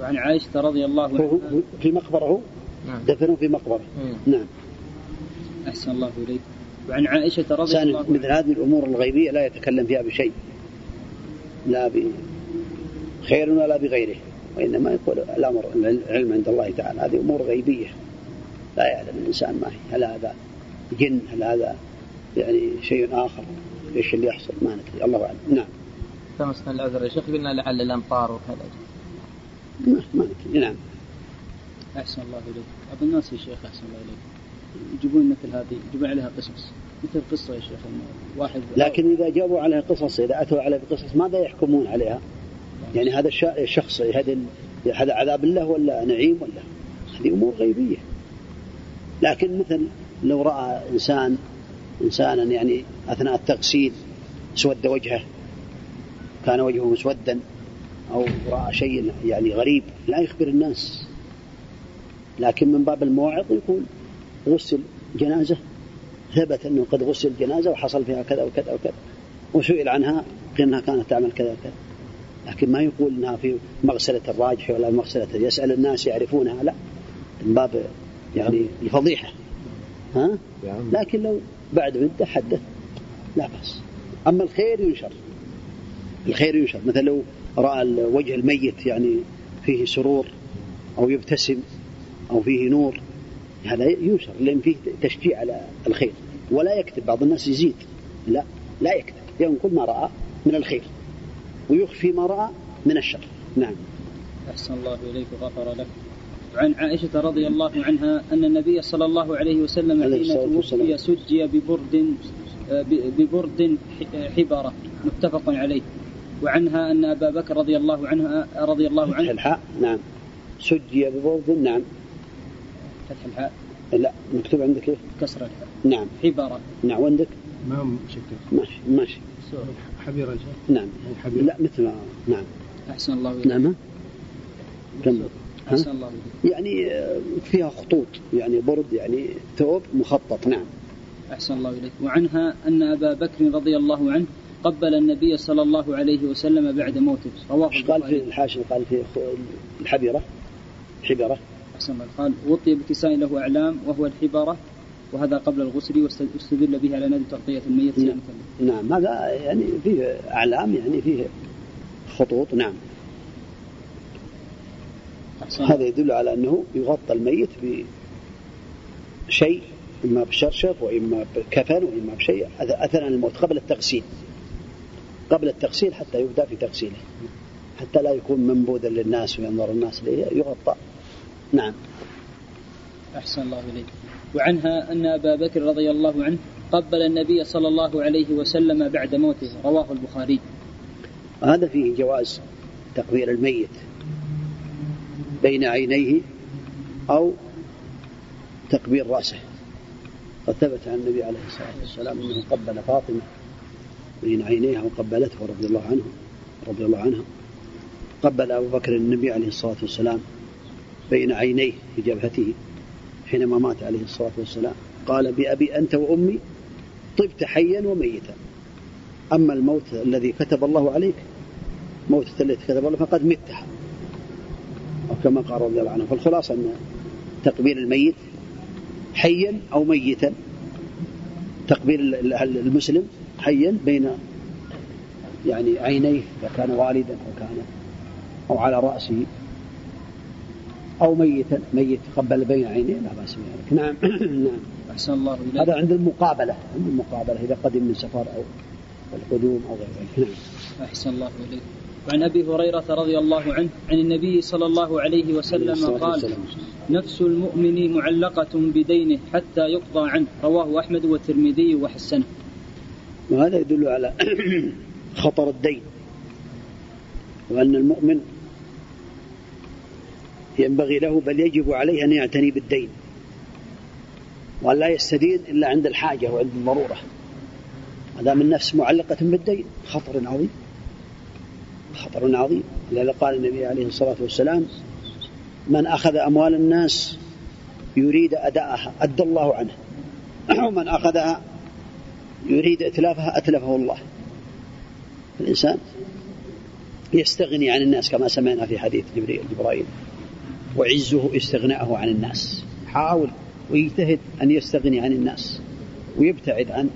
وعن عائشة رضي الله عنها هو في مقبرة هو؟ نعم. دفنوه في مقبرة. مم. نعم. أحسن الله إليك. وعن عائشة رضي الله مثل عنها هذه الأمور الغيبية لا يتكلم فيها بشيء. لا بخير ولا بغيره. وإنما يقول الأمر العلم عند الله تعالى. هذه أمور غيبية. لا يعلم الإنسان ما هي. هل هذا جن؟ هل هذا يعني شيء آخر؟ إيش اللي يحصل؟ ما ندري. الله أعلم. نعم. تمسنا العذر يا شيخ قلنا لعل الأمطار وكذا. ما, ما ندري. نعم. أحسن الله إليك. بعض الناس يا شيخ أحسن الله إليك. يجيبون مثل هذه يجيبون عليها قصص. مثل قصة يا شيخ واحد لكن إذا جابوا عليها قصص إذا أتوا عليها بقصص ماذا يحكمون عليها؟ يعني هذا الش- الشخص هذا هذا عذاب الله ولا نعيم ولا؟ هذه أمور غيبية. لكن مثل لو رأى إنسان إنسانا يعني أثناء التغسيل اسود وجهه كان وجهه مسودا أو رأى شيء يعني غريب لا يخبر الناس. لكن من باب المواعظ يقول غسل جنازة ثبت أنه قد غسل جنازة وحصل فيها كذا وكذا وكذا وسئل عنها قيل إنها كانت تعمل كذا وكذا. لكن ما يقول إنها في مغسلة الراجح ولا مغسلة يسأل الناس يعرفونها لا. من باب يعني الفضيحة. ها؟ لكن لو بعد مده حدث لا بأس. أما الخير ينشر. الخير ينشر. مثلا لو رأى وجه الميت يعني فيه سرور أو يبتسم أو فيه نور هذا ينشر لأن فيه تشجيع على الخير. ولا يكتب. بعض الناس يزيد. لا لا يكتب. ينقل ما رأى من الخير. ويخفي ما رأى من الشر. نعم. أحسن الله إليك وغفر لك. عن عائشة رضي الله عنها أن النبي صلى الله عليه وسلم حين. توفي سجي ببرد ب- ببرد حبرة متفق عليه. وعنها أن أبا بكر رضي الله عنها رضي الله فتح عنه الحاء؟ نعم. سجي ببرد؟ نعم. فتح الحاء. لا مكتوب عندك كيف كسر الحاء. نعم. حبرة نعم وعندك؟ ما مشكل ماشي ماشي. حبيرة نعم. حبيرة لا مثل ما- نعم. أحسن الله إليك. نعم. ها؟ أحسن الله يعني آه، فيها خطوط يعني برد يعني ثوب مخطط نعم. أحسن الله إليك. وعنها أن أبا بكر رضي الله عنه قبل النبي صلى الله عليه وسلم بعد موته. رواه قال في الحاشية؟ قال في الحبيرة. حبرة أحسن الله قال وطي بكساء له أعلام وهو الحبرة وهذا قبل الغسل واستدل به على نادي تغطية الميت نعم. نعم هذا يعني فيه أعلام يعني فيه خطوط نعم. هذا يدل على أنه يغطى الميت بشيء إما بشرشف وإما بكفن وإما بشيء أثناء الموت قبل التغسيل. قبل التغسيل حتى يبدأ في تغسيله. حتى لا يكون منبوذا للناس وينظر الناس إليه يغطى. نعم. أحسن الله إليك. وعنها أن أبا بكر رضي الله عنه قبل النبي صلى الله عليه وسلم بعد موته رواه البخاري. هذا فيه جواز تقبيل الميت. بين عينيه أو تقبيل رأسه. قد ثبت عن النبي عليه الصلاة والسلام أنه قبل فاطمة بين عينيها وقبلته رضي الله عنه رضي الله عنها. قبل أبو بكر النبي عليه الصلاة والسلام بين عينيه في جبهته حينما مات عليه الصلاة والسلام. قال بأبي أنت وأمي طبت حيا وميتا. أما الموت الذي كتب الله عليك موتة التي كتب الله فقد متها أو كما قال رضي الله عنه. فالخلاصة أن تقبيل الميت حيا أو ميتا تقبيل المسلم حيا بين يعني عينيه إذا كان والدا أو كان أو على رأسه أو ميتا ميت قبل بين عينيه لا بأس بذلك. نعم. نعم. أحسن الله إليك. هذا عند المقابلة عند المقابلة إذا قدم من سفر أو القدوم أو غير ذلك. نعم. أحسن الله إليك. وعن أبي هريرة رضي الله عنه عن النبي صلى الله عليه وسلم قال. نفس المؤمن معلقة بدينه حتى يقضى عنه. رواه أحمد والترمذي وحسنه. وهذا يدل على خطر الدين وأن المؤمن ينبغي له بل يجب عليه أن يعتني بالدين وأن لا يستدين إلا عند الحاجة وعند الضرورة ما دام النفس معلقة بالدين خطر عظيم. خطر عظيم. لذا قال النبي عليه الصلاة والسلام من أخذ أموال الناس يريد أداءها أدى الله عنه. ومن أخذها يريد إتلافها أتلفه الله. الإنسان يستغني عن الناس كما سمعنا في حديث جبريل جبرائيل. وعزه استغناءه عن الناس. حاول ويجتهد أن يستغني عن الناس ويبتعد عن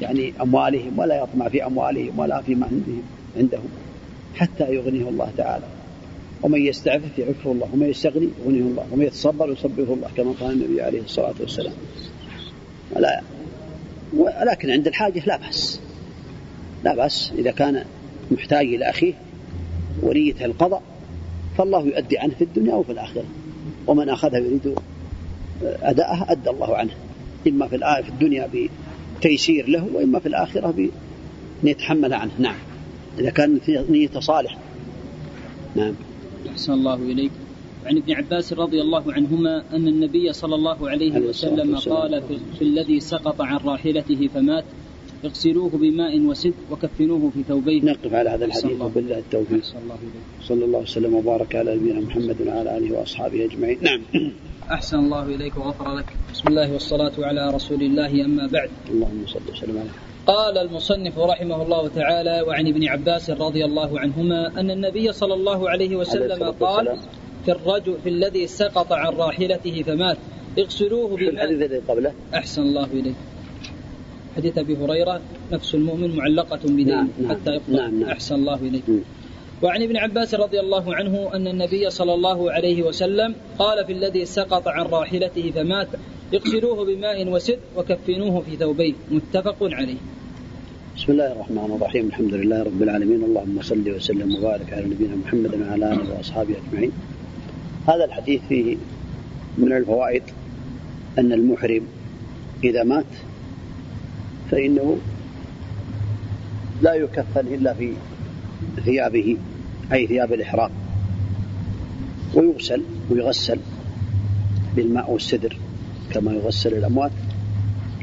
يعني أموالهم ولا يطمع في أموالهم ولا فيما عندهم عندهم. حتى يغنيه الله تعالى. ومن يستعفف يعفه الله ومن يستغني يغنيه الله ومن يتصبر يصبره الله كما قال النبي عليه الصلاة والسلام. ولا ولكن عند الحاجة لا بأس. لا بأس إذا كان محتاج إلى أخيه ونيته القضاء فالله يؤدي عنه في الدنيا وفي الآخرة. ومن أخذها يريد أداءها أدى الله عنه. إما في الدنيا بتيسير له وإما في الآخرة بأن يتحمل عنه. نعم. إذا كان نيته صالحة نعم. أحسن الله إليك. وعن ابن عباس رضي الله عنهما أن النبي صلى الله عليه وسلم. قال في, في الذي سقط عن راحلته فمات اغسلوه بماء وسد وكفنوه في ثوبيه. نقف على هذا الحديث الله. وبالله التوفيق. صلى الله وسلم وبارك على نبينا محمد وعلى آله وأصحابه أجمعين. نعم. أحسن الله إليك وغفر لك. بسم الله والصلاة على رسول الله أما بعد. اللهم صل وسلم عليه قال المصنف رحمه الله تعالى وعن ابن عباس رضي الله عنهما أن النبي صلى الله عليه وسلم الصلاة قال. في الرجل في الذي سقط عن راحلته فمات. اغسلوه في الحديث الذي قبله. أحسن الله إليك. حديث أبي هريرة نفس المؤمن معلقة بدين نعم، نعم، حتى يقضى نعم، نعم. أحسن الله إليك. مم. وعن ابن عباس رضي الله عنه أن النبي صلى الله عليه وسلم قال في الذي سقط عن راحلته فمات. اغسلوه بماء وسد وكفنوه في ثوبيه. متفق عليه. بسم الله الرحمن الرحيم. الحمد لله رب العالمين. اللهم صل وسلم وبارك على نبينا محمد وعلى آله وأصحابه أجمعين. هذا الحديث فيه من الفوائد أن المحرم إذا مات فإنه لا يكفن إلا في ثيابه أي ثياب الإحرام. ويغسل ويغسل بالماء والسدر كما يغسل الأموات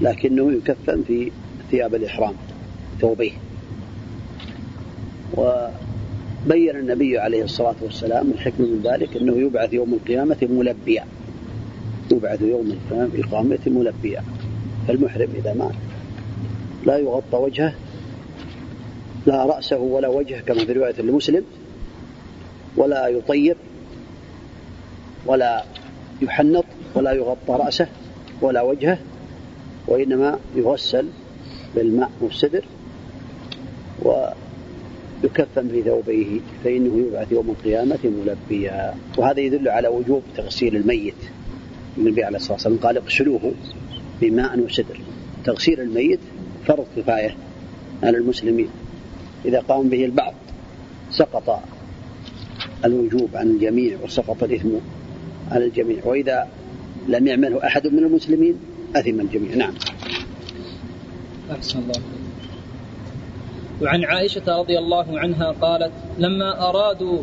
لكنه يكفن في ثياب الإحرام. ثوبيه وبين النبي عليه الصلاة والسلام الحكمة من ذلك أنه يبعث يوم القيامة ملبيا. يبعث يوم القيامة ملبيا. فالمحرم إذا مات. لا يغطى وجهه. لا رأسه ولا وجهه كما في رواية لمسلم. ولا يطيب. ولا يحنط. ولا يغطى رأسه. ولا وجهه. وإنما يغسل بالماء والسدر ويكفن في ثوبيه فإنه يبعث يوم القيامة ملبيا. وهذا يدل على وجوب تغسيل الميت. النبي عليه الصلاة والسلام قال اغسلوه بماء وسدر تغسيل الميت فرض كفاية على المسلمين. إذا قام به البعض سقط الوجوب عن الجميع وسقط الإثم على الجميع. وإذا لم يعمله أحد من المسلمين أثم الجميع. نعم. أحسن الله. وعن عائشة رضي الله عنها قالت لما أرادوا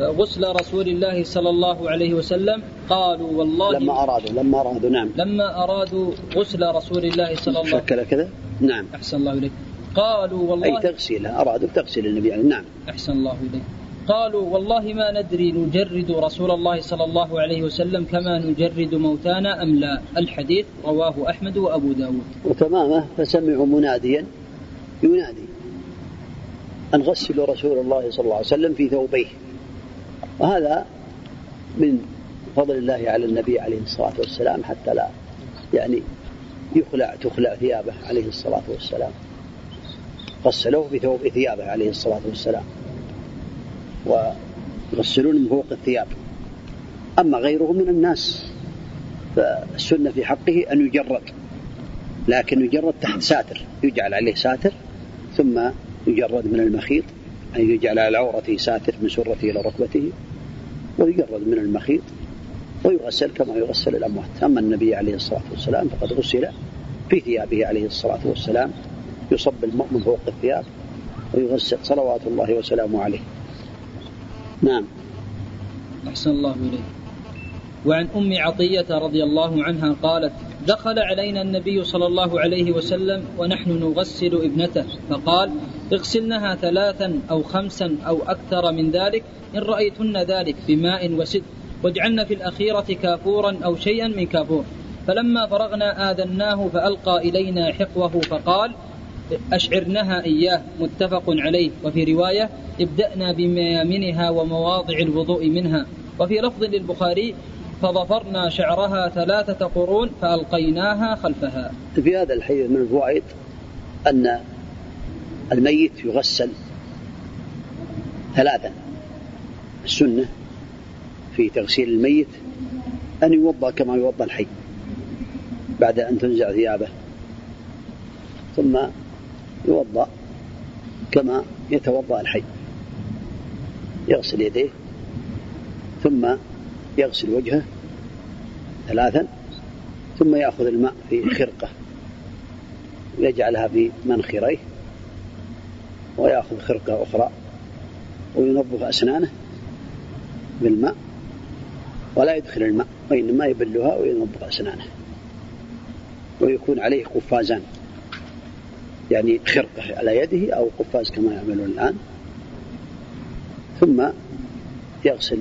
غسل رسول الله صلى الله عليه وسلم قالوا والله لما أرادوا لما أرادوا نعم. لما أرادوا غسل رسول الله صلى الله شكل كذا؟ نعم. أحسن الله إليك. قالوا أي والله تغسيله أرادوا تغسيل النبي عليه نعم. أحسن الله إليك. قالوا والله ما ندري نجرد رسول الله صلى الله عليه وسلم كما نجرد موتانا أم لا. الحديث رواه أحمد وأبو داود. وتمامه فسمعوا مناديا ينادي. أن غسلوا رسول الله صلى الله عليه وسلم في ثوبيه. وهذا من فضل الله على النبي عليه الصلاة والسلام حتى لا يعني يخلع تخلع ثيابه عليه الصلاة والسلام. غسلوه بثوب ثيابه عليه الصلاة والسلام. ويغسلون من فوق الثياب. أما غيره من الناس فالسنة في حقه أن يجرد لكن يجرد تحت ساتر يجعل عليه ساتر ثم يجرد من المخيط أي يجعل على عورته ساتر من سرته إلى ركبته ويجرد من المخيط ويغسل كما يغسل الأموات. أما النبي عليه الصلاة والسلام فقد غسل في ثيابه عليه الصلاة والسلام. يصب الماء من فوق الثياب ويغسل صلوات الله وسلامه عليه. نعم. أحسن الله إليك. وعن أم عطية رضي الله عنها قالت دخل علينا النبي صلى الله عليه وسلم ونحن نغسل ابنته فقال اغسلنها ثلاثا أو خمسا أو أكثر من ذلك إن رأيتن ذلك بماء وسد واجعلن في الأخيرة كافورا أو شيئا من كافور. فلما فرغنا آذناه فألقى إلينا حقوه فقال أشعرنها إياه. متفق عليه. وفي رواية ابدأنا بميامنها ومواضع الوضوء منها. وفي لفظ للبخاري فضفرنا شعرها ثلاثة قرون فألقيناها خلفها. في هذا الحديث من الفوائد أن الميت يغسل ثلاثا. السنة في تغسيل الميت أن يوضأ كما يوضأ الحي بعد أن تنزع ثيابه ثم يوضأ كما يتوضأ الحي. يغسل يديه ثم يغسل وجهه ثلاثا ثم يأخذ الماء في خرقة ويجعلها في منخريه ويأخذ خرقة أخرى وينظف أسنانه بالماء ولا يدخل الماء وإنما يبلها وينظف أسنانه. ويكون عليه قفازان يعني خرقة على يده أو قفاز كما يعملون الآن. ثم يغسل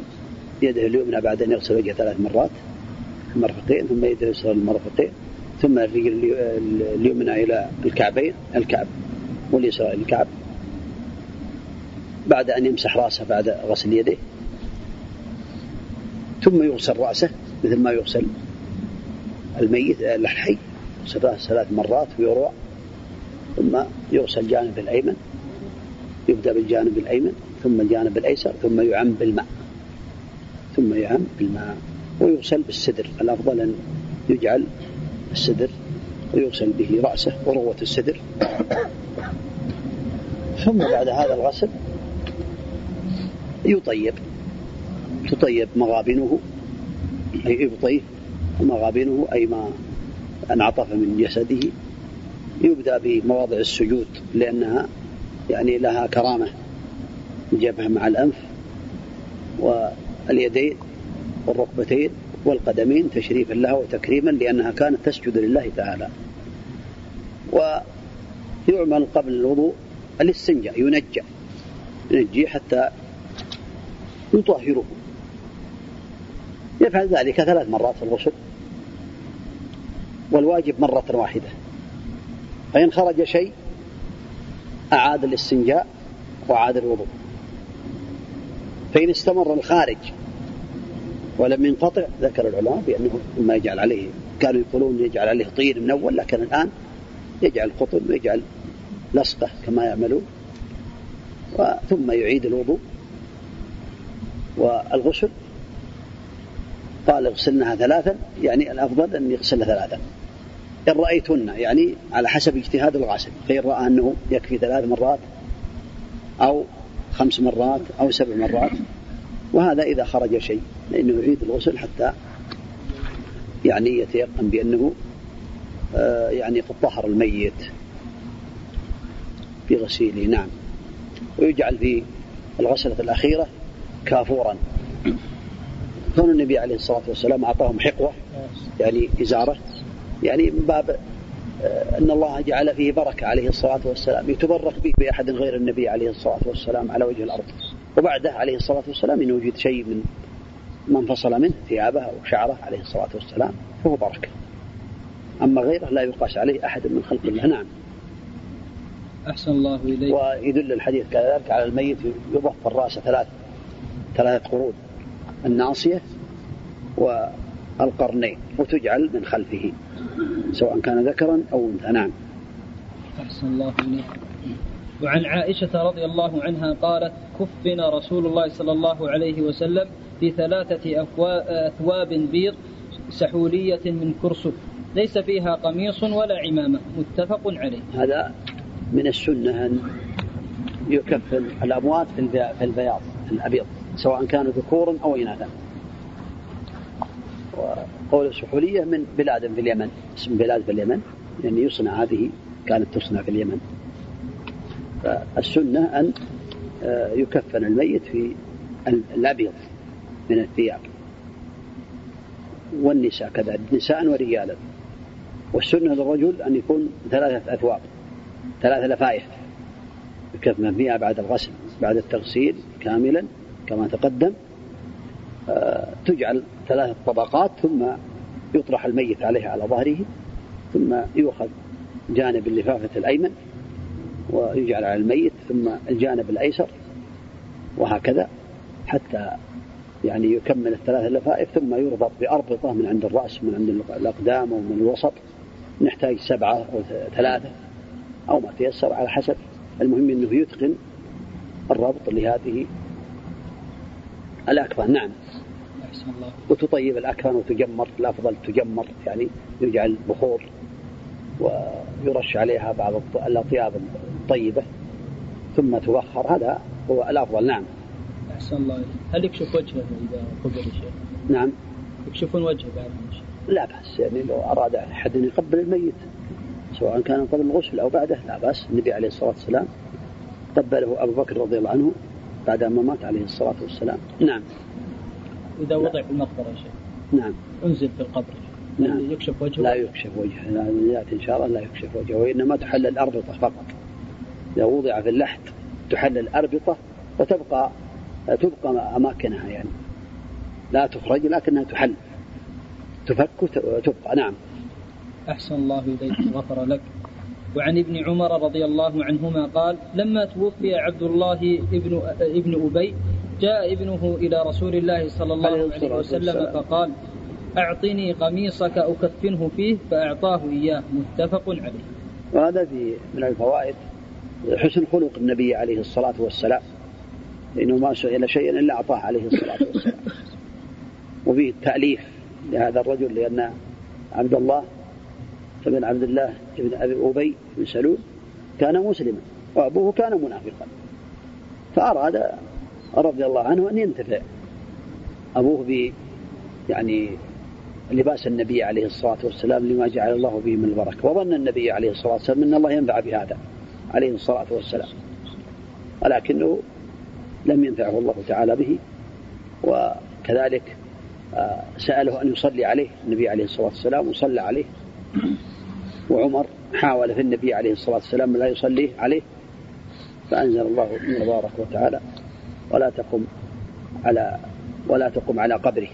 يده اليمنى بعد أن يغسل وجهه ثلاث مرات المرفقين ثم يده اليسرى المرفقين ثم الرجل اليمنى إلى الكعبين الكعب واليسرى إلى الكعب. بعد أن يمسح رأسه بعد غسل يديه ثم يغسل رأسه مثل ما يغسل الميت الحي. يغسل رأسه ثلاث مرات ويروى. ثم يغسل الجانب الأيمن يبدأ بالجانب الأيمن ثم الجانب الأيسر ثم يعم بالماء. ثم يعم بالماء ويغسل بالسدر. الأفضل أن يجعل السدر ويغسل به رأسه وروة السدر. ثم بعد هذا الغسل يطيب تطيب مغابنه أي يطيب مغابنه أي ما انعطف من جسده. يبدأ بمواضع السجود لأنها يعني لها كرامة الجبهة مع الأنف واليدين والركبتين والقدمين تشريفا لها وتكريما لأنها كانت تسجد لله تعالى. ويعمل قبل الوضوء الاستنجاء ينجى ينجي حتى يطهره. يفعل ذلك ثلاث مرات في الغسل. والواجب مرة واحدة. فإن خرج شيء أعاد الاستنجاء وعاد الوضوء. فإن استمر الخارج ولم ينقطع. ذكر العلماء بأنه ما يجعل عليه كانوا يقولون يجعل عليه طين من أول لكن الآن يجعل قطن ويجعل لصقة كما يعملون. ثم يعيد الوضوء والغسل. قال اغسلنها ثلاثا يعني الأفضل أن يغسل ثلاثا. إن رأيتن يعني على حسب اجتهاد الغاسل. فإن رأى أنه يكفي ثلاث مرات أو خمس مرات أو سبع مرات وهذا إذا خرج شيء لأنه يعيد الغسل حتى يعني يتيقن بأنه آه، يعني قد طهر الميت في غسيله. نعم. ويجعل في الغسلة الأخيرة كافورا. كون النبي عليه الصلاة والسلام أعطاهم حقوة يعني إزارة يعني من باب آه، أن الله جعل فيه بركة عليه الصلاة والسلام يتبرك به بأحد غير النبي عليه الصلاة والسلام على وجه الأرض. وبعده عليه الصلاة والسلام إن وجد شيء من ما انفصل منه ثيابه أو شعره عليه الصلاة والسلام فهو بركة. أما غيره لا يقاس عليه أحد من خلق الله. نعم. أحسن الله إليك. ويدل الحديث كذلك على الميت يضف الرأس ثلاث ثلاثة قرون الناصية والقرنين وتجعل من خلفه سواء كان ذكرا أو أنثى. نعم. أحسن الله إليك. وعن عائشة رضي الله عنها قالت كفن رسول الله صلى الله عليه وسلم في ثلاثة أثواب بيض سحولية من كرسف ليس فيها قميص ولا عمامة. متفق عليه. هذا من السنة أن يكفن الأموات في البياض الأبيض سواء كانوا ذكورا أو إناثا. وقول السحولية من بلاد في اليمن اسم بلاد في اليمن يعني يصنع هذه كانت تصنع في اليمن. فالسنة أن آه، يكفن الميت في الأبيض من الثياب. والنساء كذلك نساء ورجالا. والسنة للرجل أن يكون ثلاثة أثواب ثلاثة لفائف يكفن فيها بعد الغسل بعد التغسيل كاملا كما تقدم. آه، تجعل ثلاثة طبقات ثم يطرح الميت عليها على ظهره ثم يؤخذ جانب اللفافة الأيمن. ويجعل على الميت ثم الجانب الأيسر وهكذا حتى يعني يكمل الثلاث اللفائف ثم يربط بأربطة من عند الرأس من عند الأقدام ومن الوسط. نحتاج سبعة أو ثلاثة أو ما تيسر على حسب. المهم أنه يتقن الربط لهذه الأكفان. نعم. وتطيب الأكفان وتجمر الأفضل تجمر يعني يجعل بخور ويرش عليها بعض الأطياب الطيبة ثم تبخر هذا هو الأفضل. نعم. أحسن الله هل يكشف وجهه إذا قبل الشيء؟ نعم. يكشفون وجهه بعد لا بأس. يعني لو أراد أحد أن يقبل الميت سواء كان قبل الغسل أو بعده لا بأس. النبي عليه الصلاة والسلام قبله أبو بكر رضي الله عنه بعد ما مات عليه الصلاة والسلام. نعم. إذا وضع في المقبرة يا شيخ. نعم. أنزل في القبر. نعم يكشف وجهه. لا يكشف وجهه. لا يأتي إن شاء الله لا يكشف وجهه وإنما تحل الأربطة فقط. إذا وضع في اللحد تحل الأربطة وتبقى تبقى أماكنها يعني. لا تخرج لكنها تحل. تفك وتبقى. نعم. أحسن الله إليك غفر لك. وعن ابن عمر رضي الله عنهما قال لما توفي عبد الله ابن ابن أبي جاء ابنه إلى رسول الله صلى الله عليه وسلم. فقال أعطني قميصك أكفنه فيه فأعطاه إياه. متفق عليه. وهذا في من الفوائد حسن خلق النبي عليه الصلاة والسلام لأنه ما سئل شيئا إلا أعطاه عليه الصلاة والسلام. وفيه التأليف لهذا الرجل لأن عبد الله بن عبد الله بن أبي أبي بن سلول كان مسلما وأبوه كان منافقا. فأراد رضي الله عنه أن ينتفع. أبوه ب يعني لباس النبي عليه الصلاة والسلام لما جعل الله به من البركة. وظن النبي عليه الصلاة والسلام أن الله ينفع بهذا عليه الصلاة والسلام. ولكنه لم ينفعه الله تعالى به وكذلك آه، سأله أن يصلي عليه النبي عليه الصلاة والسلام وصلى عليه. وعمر حاول في النبي عليه الصلاة والسلام لا يصلي عليه. فأنزل الله تبارك وتعالى ولا تقم على ولا تقم على قبره.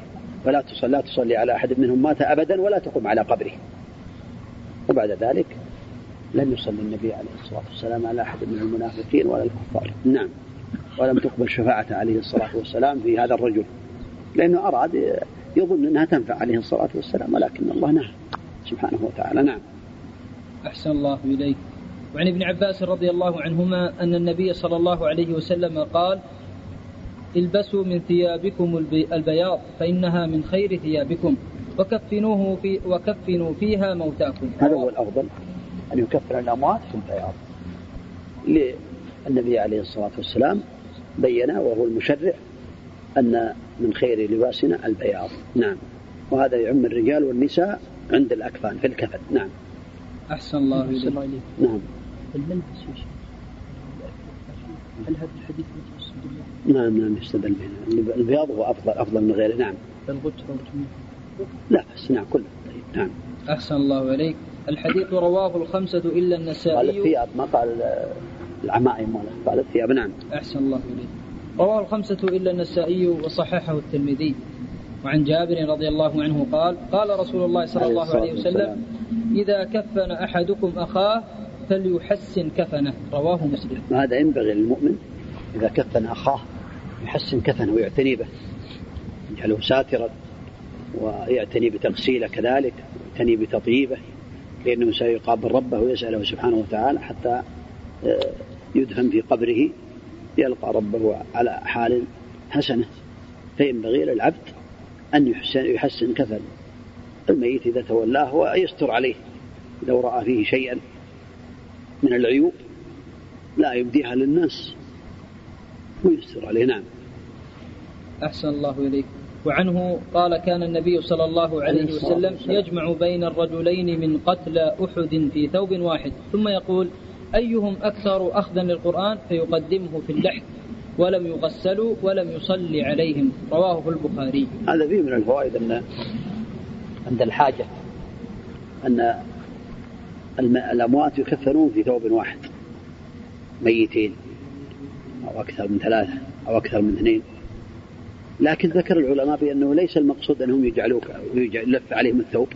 ولا تصلي لا تصلي على أحد منهم مات أبدا ولا تقم على قبره. وبعد ذلك لم يصلي النبي عليه الصلاة والسلام على أحد من المنافقين ولا الكفار. نعم. ولم تقبل شفاعته عليه الصلاة والسلام في هذا الرجل. لأنه أراد يظن أنها تنفع عليه الصلاة والسلام ولكن الله نهى سبحانه وتعالى. نعم. أحسن الله إليك. وعن ابن عباس رضي الله عنهما أن النبي صلى الله عليه وسلم قال البسوا من ثيابكم البي- البياض فإنها من خير ثيابكم. وكفنوه في وكفنوا فيها موتاكم. هذا هو الأفضل أن يكفر الأموات في البياض. للنبي عليه الصلاة والسلام بين وهو المشرع أن من خير لباسنا البياض. نعم. وهذا يعم الرجال والنساء عند الأكفان في الكفن. نعم. أحسن الله أحسن إليك. الله إليك نعم. الملبس يا شيخ. هل هذا الحديث؟ نعم نعم يستدل به البياض هو أفضل أفضل من غيره. نعم. لا بس نعم كله. طيب نعم. أحسن الله إليك. الحديث رواه الخمسة إلا قال النسائي الثياب ما قال العمائم ولا قال الثياب نعم. أحسن الله إليك. رواه الخمسة إلا النسائي وصححه الترمذي. وعن جابر رضي الله عنه قال قال رسول الله صلى الله عليه وسلم إذا كفن أحدكم أخاه فليحسن كفنه. رواه مسلم. وهذا ينبغي للمؤمن إذا كفن أخاه يحسن كفنه ويعتني به يجعله ساترا ويعتني بتغسيله كذلك ويعتني بتطييبه لأنه سيقابل ربه ويسأله سبحانه وتعالى حتى آه، يدفن في قبره يلقى ربه على حال حسنة. فينبغي للعبد أن يحسن, يحسن كفن الميت إذا تولاه ويستر عليه. لو رأى فيه شيئا من العيوب لا يبديها للناس. ويستر عليه. نعم. أحسن الله إليك. وعنه قال كان النبي صلى الله عليه وسلم. يجمع بين الرجلين من قتلى أحد في ثوب واحد. ثم يقول أيهم أكثر أخذا للقرآن؟ فيقدمه في اللحد ولم يغسلوا ولم يصلي عليهم. رواه البخاري. هذا فيه من الفوائد أن عند الحاجة أن الأموات يكفنون في ثوب واحد. ميتين. أو أكثر من ثلاثة أو أكثر من اثنين. لكن ذكر العلماء بأنه ليس المقصود أنهم يجعلوك يجعل- يلف عليهم الثوب.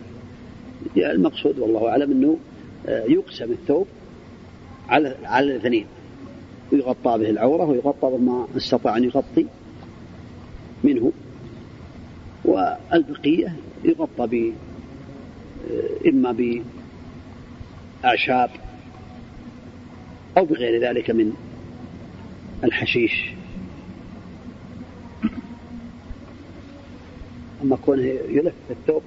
المقصود والله أعلم أنه آه، يقسم الثوب على على الاثنين. ويغطى به العورة ويغطى بما استطاع أن يغطي منه. والبقية يغطى ب إما بأعشاب أو بغير ذلك من الحشيش. أما كونه يلف الثوب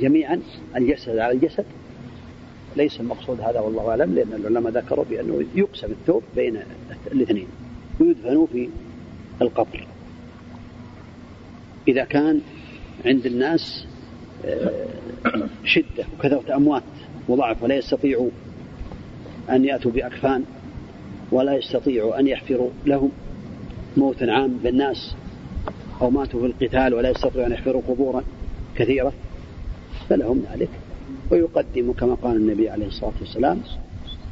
جميعا الجسد على الجسد ليس المقصود هذا والله أعلم لأن العلماء ذكروا بأنه يقسم الثوب بين الاثنين ويدفنوا في القبر. إذا كان عند الناس آه، شدة وكثرة أموات وضعف ولا يستطيعوا أن يأتوا بأكفان ولا يستطيعوا أن يحفروا لهم موتا عام بالناس أو ماتوا في القتال ولا يستطيعوا أن يحفروا قبورا كثيرة فلهم ذلك. ويقدم كما قال النبي عليه الصلاة والسلام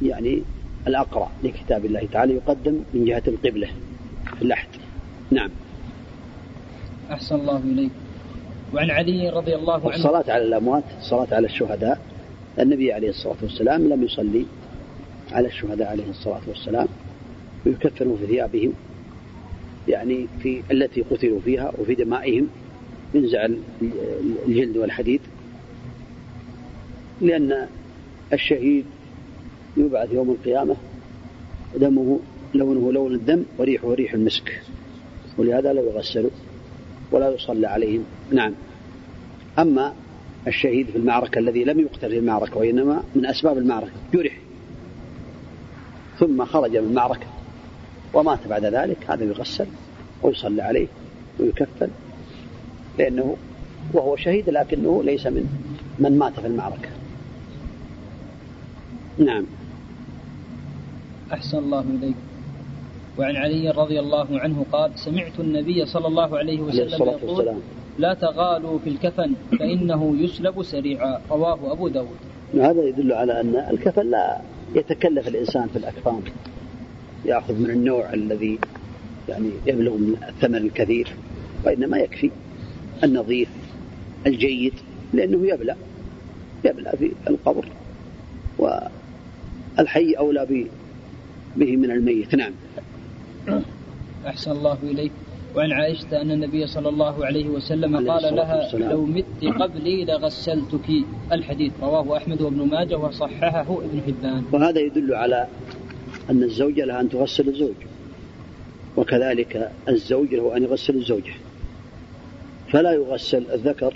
يعني الأقرأ لكتاب الله تعالى يقدم من جهة القبلة في اللحد. نعم. أحسن الله إليك. وعن علي رضي الله عنه. والصلاة على الأموات الصلاة على الشهداء. النبي عليه الصلاة والسلام لم يصلي على الشهداء عليه الصلاة والسلام ويكفنوا في ثيابهم يعني في التي قتلوا فيها وفي دمائهم ينزع الجلد والحديد. لأن الشهيد يبعث يوم القيامة دمه لونه لون الدم وريحه ريح المسك ولهذا لا يغسل ولا يصلى عليهم. نعم. أما الشهيد في المعركة الذي لم يقتل في المعركة وإنما من أسباب المعركة جرح. ثم خرج من المعركة. ومات بعد ذلك هذا يغسل ويصلى عليه ويكفل لأنه وهو شهيد لكنه ليس من من مات في المعركة. نعم. أحسن الله إليك. وعن علي رضي الله عنه قال سمعت النبي صلى الله عليه وسلم يقول والسلام. لا تغالوا في الكفن فإنه يسلب سريعا. رواه أبو داود. هذا يدل على أن الكفن لا يتكلف الإنسان في الأكفان يأخذ من النوع الذي يعني يبلغ من الثمن الكثير وإنما يكفي النظيف الجيد لأنه يبلى يبلى في القبر والحي أولى به من الميت. نعم. أحسن الله إليك. وعن عائشة أن النبي صلى الله عليه وسلم قال لها والسلام. لو مت قبلي لغسلتك. الحديث رواه أحمد وابن ماجه وصححه ابن حبان. وهذا يدل على أن الزوجة لها أن تغسل الزوج وكذلك الزوج له أن يغسل الزوجة. فلا يغسل الذكر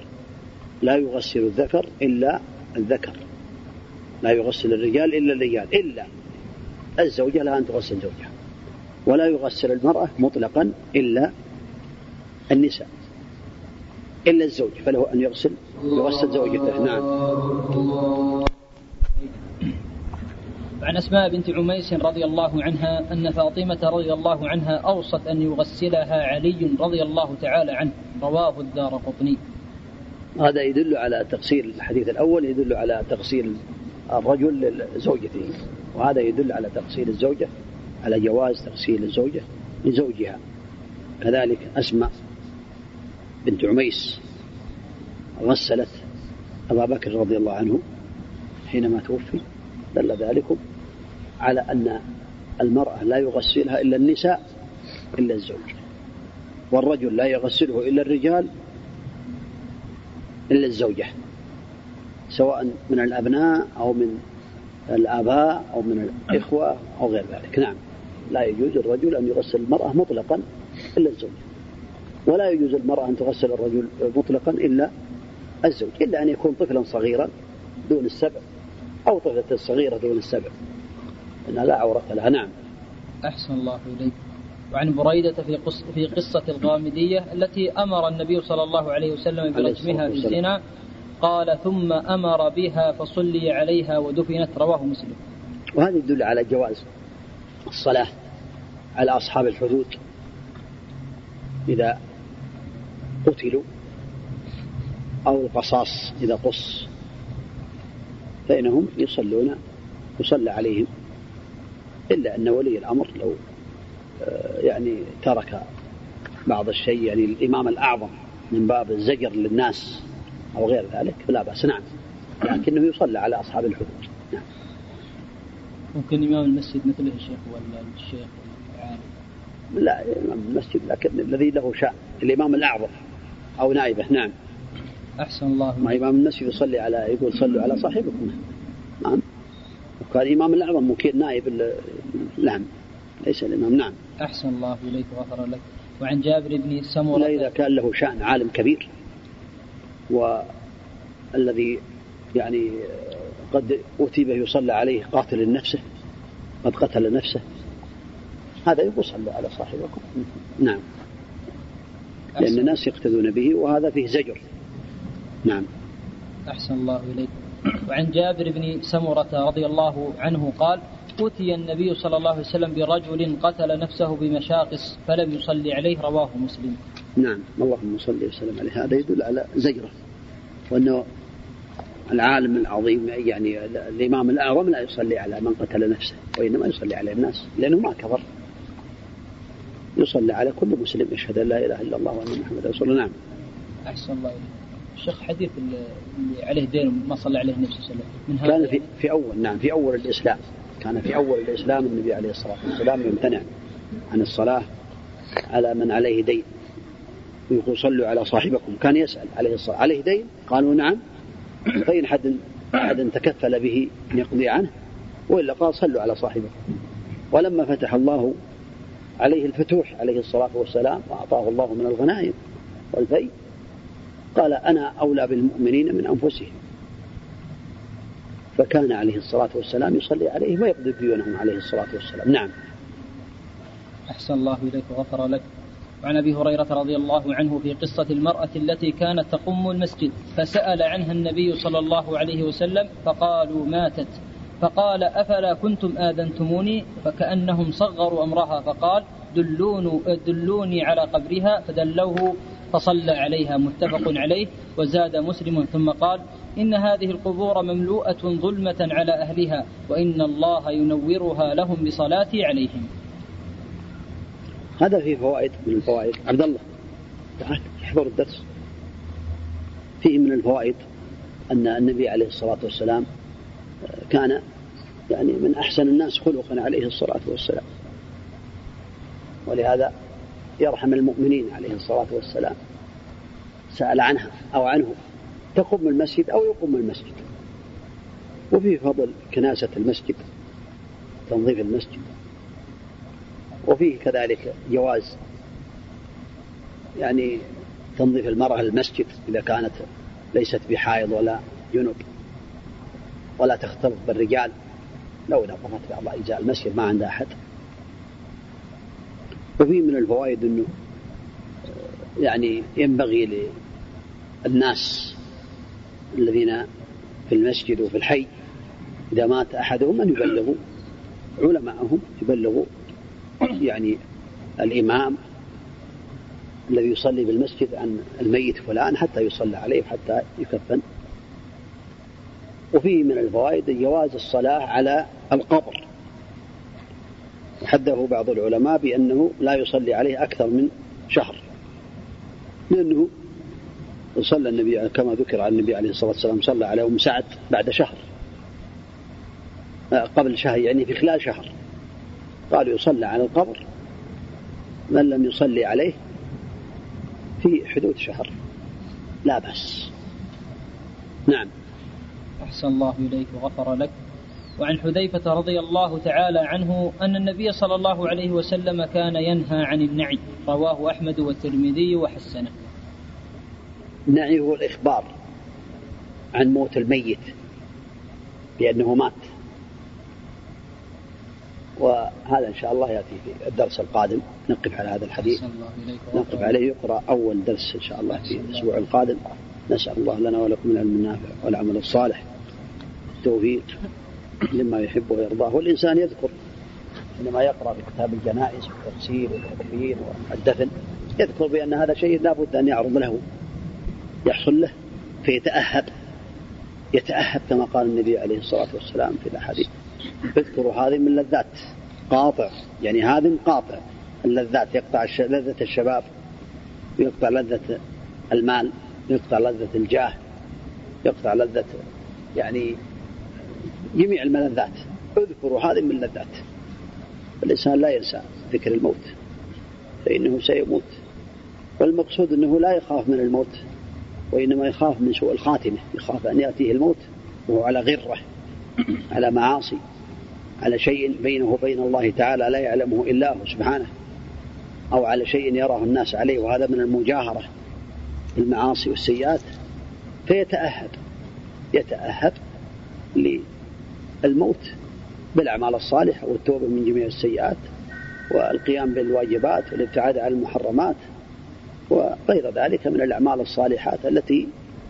لا يغسل الذكر إلا الذكر. لا يغسل الرجال إلا الرجال إلا الزوجة لها أن تغسل زوجها. ولا يغسل المرأة مطلقا إلا النساء إلا الزوج فله أن يغسل يغسل زوجته. نعم. عن أسماء بنت عميس رضي الله عنها أن فاطمة رضي الله عنها أوصت أن يغسلها علي رضي الله تعالى عنه. رواه الدار قطني. هذا يدل على تغسيل الحديث الأول يدل على تغسيل الرجل لزوجته. وهذا يدل على تغسيل الزوجة على جواز تغسيل الزوجة لزوجها. كذلك أسماء بنت عميس غسلت أبا بكر رضي الله عنه حينما توفي. دل ذلك على أن المرأة لا يغسلها إلا النساء إلا الزوج. والرجل لا يغسله إلا الرجال إلا الزوجة. سواء من الأبناء أو من الآباء أو من الإخوة أو غير ذلك. نعم. لا يجوز الرجل أن يغسل المرأة مطلقا إلا الزوج ولا يجوز المرأة أن تغسل الرجل مطلقا إلا الزوج إلا أن يكون طفلا صغيرا دون السبع أو طفلة صغيرة دون السبع. إنها لا عورة لها. نعم. أحسن الله إليك. وعن بريدة في, قص في قصة الغامدية التي أمر النبي صلى الله عليه وسلم برجمها في الزنا قال ثم أمر بها فصلي عليها ودفنت. رواه مسلم. وهذا يدل على جواز الصلاة على أصحاب الحدود. إذا قتلوا أو القصاص إذا قص فإنهم يصلون يصلى عليهم إلا أن ولي الأمر لو آه، يعني ترك بعض الشيء يعني الإمام الأعظم من باب الزجر للناس أو غير ذلك فلا بأس نعم. لكنه يصلى على أصحاب الحدود نعم. ممكن إمام المسجد مثله الشيخ ولا الشيخ العالم؟ لا إمام المسجد لكن الذي له شأن الإمام الأعظم. أو نائبة. نعم. أحسن الله ما إمام المسجد يصلي على يقول صلوا على صاحبكم. نعم. وكان الإمام الأعظم ممكن نائب نعم ليس الإمام. نعم. أحسن الله إليك وغفر لك. وعن جابر بن سمرة إذا كان له شأن عالم كبير. والذي يعني قد أتي به يصلى عليه قاتل نفسه قد قتل نفسه. هذا يقول صلوا على صاحبكم. نعم. لأن الناس يقتدون به وهذا فيه زجر. نعم. أحسن الله إليك. وعن جابر بن سمرة رضي الله عنه قال أتي النبي صلى الله عليه وسلم برجل قتل نفسه بمشاقص فلم يصلي عليه رواه مسلم. نعم. اللهم صل وسلم عليه. هذا يدل على زجرة. وأنه العالم العظيم يعني الإمام الأعظم لا يصلي على من قتل نفسه وإنما يصلي على الناس لأنه ما كفر يصلى على كل مسلم يشهد أن لا إله إلا الله وأن محمدا رسول الله. نعم. أحسن الله إليك. شيخ حديث اللي عليه دين ما صلى عليه النبي صلى الله عليه وسلم من هذا؟ كان في, في أول نعم في أول الإسلام. كان في أول الإسلام النبي عليه الصلاة والسلام يمتنع عن الصلاة على من عليه دين. ويقول صلوا على صاحبكم. كان يسأل عليه الصلاة. عليه دين؟ قالوا نعم. فإن حد أحد تكفل به أن يقضي عنه وإلا قال صلوا على صاحبكم. ولما فتح الله عليه الفتوح عليه الصلاة والسلام وأعطاه الله من الغنائم والفي قال أنا أولى بالمؤمنين من أنفسهم. فكان عليه الصلاة والسلام يصلي عليه ويقضي ديونهم عليه الصلاة والسلام. نعم. أحسن الله إليك وغفر لك. وعن أبي هريرة رضي الله عنه في قصة المرأة التي كانت تقم المسجد فسأل عنها النبي صلى الله عليه وسلم فقالوا ماتت. فقال أفلا كنتم آذنتموني؟ فكأنهم صغروا أمرها فقال دلون دلوني على قبرها فدلوه فصلى عليها متفق عليه وزاد مسلم. ثم قال إن هذه القبور مملوءة ظلمة على أهلها وإن الله ينورها لهم بصلاتي عليهم. هذا فيه فوائد من الفوائد. عبد الله تعال احضر الدرس. فيه من الفوائد أن النبي عليه الصلاة والسلام كان يعني من أحسن الناس خلقا عليه الصلاة والسلام. ولهذا يرحم المؤمنين عليه الصلاة والسلام. سأل عنها أو عنه. تقوم المسجد أو يقوم المسجد. وفيه فضل كناسة المسجد تنظيف المسجد. وفيه كذلك جواز يعني تنظيف المرأة المسجد إذا كانت ليست بحائض ولا جنب. ولا تختلط بالرجال. لو نظفت بعض أجزاء المسجد ما عندها أحد. وفيه من الفوائد أنه يعني ينبغي للناس الذين في المسجد وفي الحي إذا مات أحدهم أن يبلغوا علماءهم يبلغوا يعني الإمام الذي يصلي بالمسجد عن الميت فلان حتى يصلى عليه وحتى يكفن. وفيه من الفوائد جواز الصلاة على القبر. وحده بعض العلماء بأنه لا يصلي عليه أكثر من شهر. لأنه صلى النبي كما ذكر عن النبي عليه الصلاة والسلام صلى على أم سعد بعد شهر. قبل شهر يعني في خلال شهر. قالوا يصلى على القبر. من لم يصلي عليه في حدود شهر. لا بأس. نعم. أحسن الله إليك وغفر لك. وعن حذيفة رضي الله تعالى عنه أن النبي صلى الله عليه وسلم كان ينهى عن النعي. رواه أحمد والترمذي وحسنه. النعي هو الإخبار عن موت الميت بأنه مات. وهذا إن شاء الله يأتي في الدرس القادم. نقف على هذا الحديث. نقف عليه يقرأ أول درس إن شاء الله في الأسبوع القادم. نسأل الله لنا ولكم العلم النافع والعمل الصالح. التوفيق لما يحب ويرضاه. والإنسان يذكر حينما يقرأ في كتاب الجنائز والتفسير والتكفير والدفن. يذكر بأن هذا شيء لا بد أن يعرض له يحصل له فيتأهب يتأهب كما قال النبي عليه الصلاة والسلام في الأحاديث. اذكروا هذه من لذات قاطع يعني هذا قاطع اللذات يقطع لذة الشباب يقطع لذة المال. يقطع لذة الجاه يقطع لذة يعني جميع الملذات. اذكروا هذه من اللذات. الإنسان لا ينسى ذكر الموت فإنه سيموت. والمقصود أنه لا يخاف من الموت وإنما يخاف من سوء الخاتمة يخاف أن يأتيه الموت وهو على غرة على معاصي على شيء بينه وبين الله تعالى لا يعلمه إلا هو سبحانه أو على شيء يراه الناس عليه. وهذا من المجاهرة. بالمعاصي والسيئات فيتأهب يتأهب للموت بالأعمال الصالحة والتوبة من جميع السيئات والقيام بالواجبات والابتعاد عن المحرمات وغير ذلك من الأعمال الصالحات التي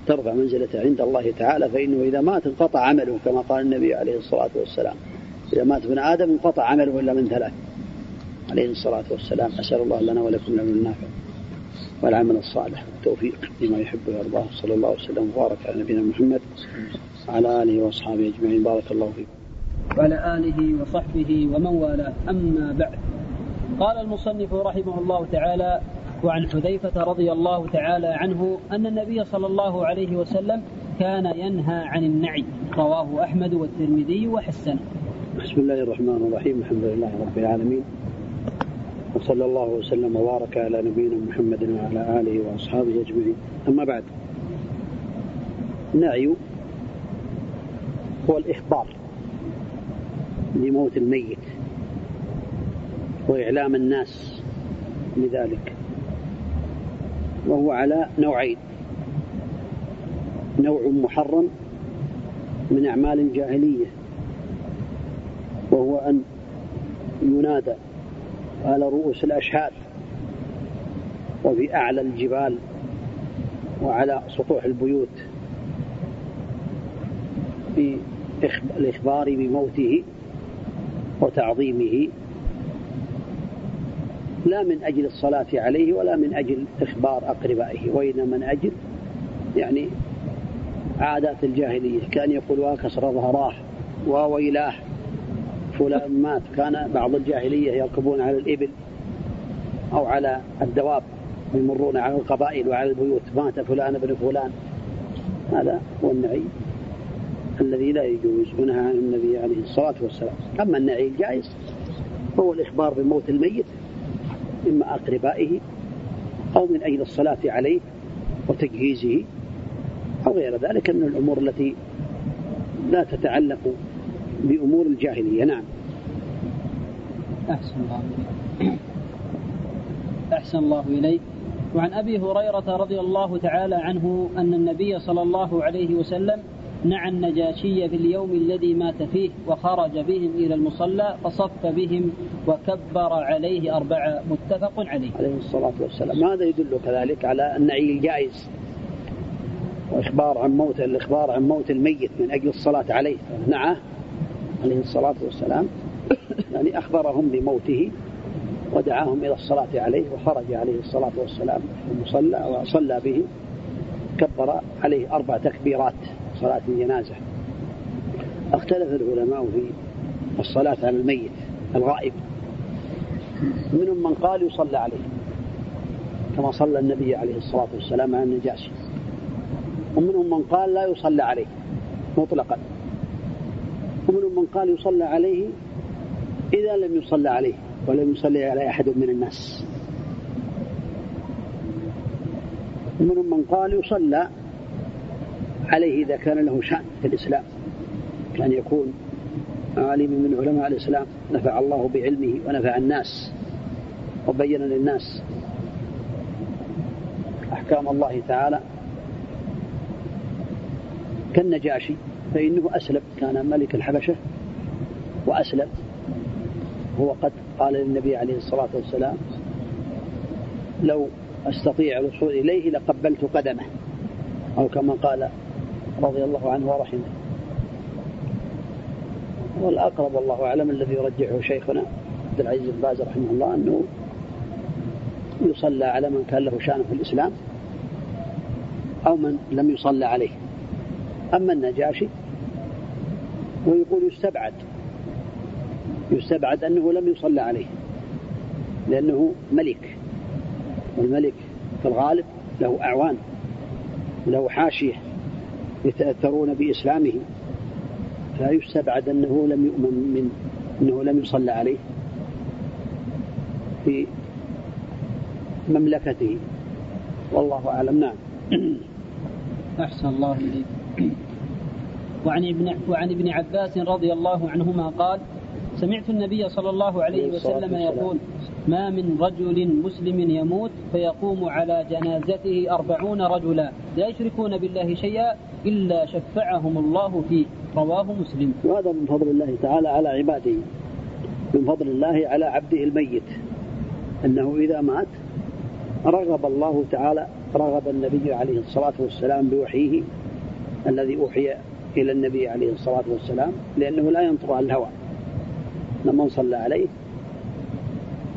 ترفع منزلته عند الله تعالى فإنه إذا مات انقطع عمله كما قال النبي عليه الصلاة والسلام. إذا مات ابن آدم انقطع عمله إلا من ثلاث عليه الصلاة والسلام. أسأل الله لنا ولكم العلم النافع. والعمل الصالح والتوفيق لما يحب ويرضاه. صلى الله وسلم وبارك على نبينا محمد وعلى آله وأصحابه أجمعين. بارك الله فيكم. وعلى آله وصحبه ومن والاه. أما بعد قال المصنف رحمه الله تعالى وعن حذيفة رضي الله تعالى عنه أن النبي صلى الله عليه وسلم كان ينهى عن النعي. رواه أحمد والترمذي وحسنه. بسم الله الرحمن الرحيم. الحمد لله رب العالمين. وصلى الله وسلم وبارك على نبينا محمد وعلى آله وأصحابه أجمعين. أما بعد النعي هو الإخبار لموت الميت وإعلام الناس لذلك وهو على نوعين. نوع محرم من أعمال الجاهلية وهو أن ينادى على رؤوس الأشهاد وفي أعلى الجبال وعلى سطوح البيوت بالإخبار بموته وتعظيمه لا من أجل الصلاة عليه ولا من أجل إخبار أقربائه وإنما من أجل يعني عادات الجاهلية كان يقول وكسر ظهراه وويلاه فلان مات كان بعض الجاهلية يركبون على الإبل أو على الدواب يمرون على القبائل وعلى البيوت مات فلان ابن فلان. هذا هو النعي الذي لا يجوز ونهى عن النبي عليه الصلاة والسلام. أما النعي الجائز هو الإخبار بموت الميت إما أقربائه أو من أجل الصلاة عليه وتجهيزه أو غير ذلك من الأمور التي لا تتعلق بأمور الجاهلية. نعم. أحسن الله إليك. أحسن الله إليك. وعن أبي هريرة رضي الله تعالى عنه أن النبي صلى الله عليه وسلم نعى النجاشي في اليوم الذي مات فيه وخرج بهم إلى المصلى فصف بهم وكبر عليه أربعة. متفق عليه. عليه الصلاة والسلام. هذا يدل كذلك على النعي الجائز؟ وإخبار عن موت الإخبار عن موت الميت من أجل الصلاة عليه. نعى. عليه الصلاة والسلام يعني أخبرهم بموته ودعاهم إلى الصلاة عليه وخرج عليه الصلاة والسلام المصلى وصلى به كبر عليه أربع تكبيرات صلاة الجنازة. اختلف العلماء في الصلاة على الميت الغائب. منهم من قال يصلى عليه كما صلى النبي عليه الصلاة والسلام على النجاشي. ومنهم من قال لا يصلى عليه مطلقا. ومنهم من قال يصلى عليه إذا لم يصلى عليه ولم يصلي على أحد من الناس. ومنهم من قال يصلى عليه إذا كان له شأن في الإسلام كان يكون عالم من علماء الإسلام نفع الله بعلمه ونفع الناس وبين للناس. أحكام الله تعالى كالنجاشي. فإنه أسلم. كان ملك الحبشة وأسلم. هو قد قال للنبي عليه الصلاة والسلام لو أستطيع الوصول إليه لقبلت قدمه. أو كما قال رضي الله عنه ورحمه. والأقرب والله أعلم الذي يرجحه شيخنا عبد العزيز بن باز رحمه الله أنه يصلى على من كان له شأن في الإسلام أو من لم يصلى عليه. أما النجاشي ويقول يستبعد. يستبعد أنه لم يصلى عليه. لأنه ملك. والملك في الغالب له أعوان له حاشية يتأثرون بإسلامه. فيستبعد أنه لم يؤمن من أنه لم يصلى عليه. في مملكته. والله أعلم. نعم. أحسن الله إليك. وعن ابن وعن ابن عباس رضي الله عنهما قال سمعت النبي صلى الله عليه وسلم يقول ما من رجل مسلم يموت فيقوم على جنازته أربعون رجلا لا يشركون بالله شيئا إلا شفعهم الله فيه. رواه مسلم. وهذا من فضل الله تعالى على عباده من فضل الله على عبده الميت. أنه إذا مات رغب الله تعالى رغب النبي عليه الصلاة والسلام بوحيه الذي أوحي إلى النبي عليه الصلاة والسلام لأنه لا ينطق عن الهوى. من صلى عليه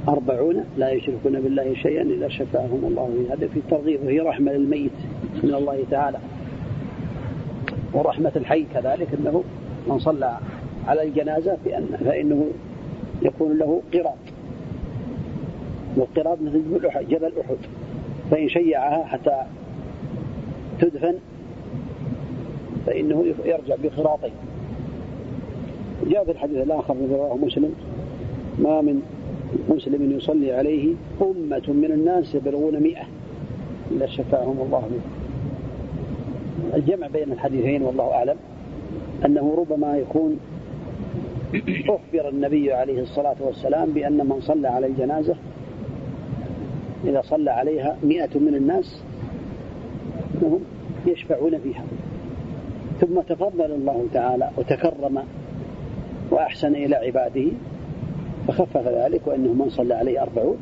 أربعون لا يشركون بالله شيئا إلا شفاهم الله هذا في الترغيب وهي رحمة للميت من الله تعالى. ورحمة الحي كذلك أنه من صلى على الجنازة فإن فإنه يكون له قراط. والقراط مثل جبل أحد. فإن شيعها حتى تدفن فإنه يرجع بقراطين جاء في الحديث الآخر الذي رواه مسلم ما من مسلم يصلي عليه أمة من الناس يبلغون مئة. إلا شفاهم الله منه. الجمع بين الحديثين والله أعلم أنه ربما يكون أخبر النبي عليه الصلاة والسلام بأن من صلى على الجنازة إذا صلى عليها مئة من الناس أنهم يشفعون فيها. ثم تفضل الله تعالى وتكرم وأحسن إلى عباده فخفف ذلك وأنه من صلى عليه أربعون.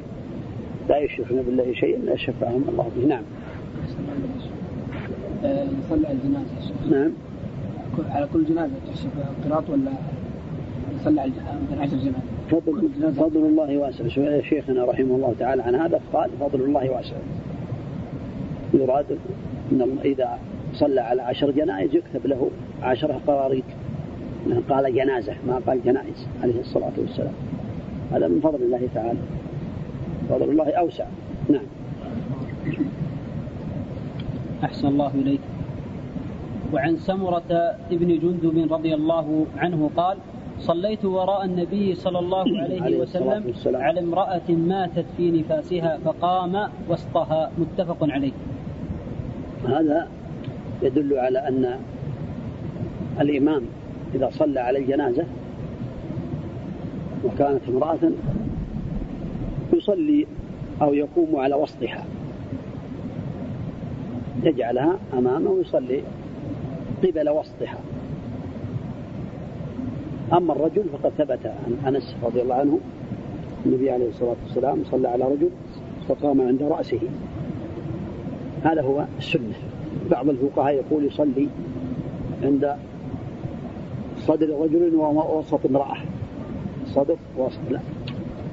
لا يشركون بالله شيئا لا شفعهم الله به. نعم. يصلي على الجنازة. نعم. على كل جنازة تحسب قراط ولا يصلي على عشر جنازة؟ فضل, فضل الله واسع. شيخنا رحمه الله تعالى عن هذا قال فضل الله واسع. يراد إن إذا صلى على عشر جنائز يكتب له عشرة قراريط قال جنازة ما قال جنائز عليه الصلاة والسلام. هذا من فضل الله تعالى. فضل الله أوسع. نعم. أحسن الله إليك. وعن سمرة ابن جندب رضي الله عنه قال صليت وراء النبي صلى الله عليه, عليه وسلم والسلام. على امرأة ماتت في نفاسها فقام وسطها. متفق عليه. هذا يدل على أن الإمام إذا صلى على الجنازة وكانت امرأة يصلي أو يقوم على وسطها يجعلها أمامه ويصلي قبل وسطها. أما الرجل فقد ثبت عن أنس رضي الله عنه النبي عليه الصلاة والسلام صلى على رجل فقام عند رأسه. هذا هو السنة. بعض الفقهاء يقول يصلي عند صدر رجل ووسط امرأة. صدر وسط لا.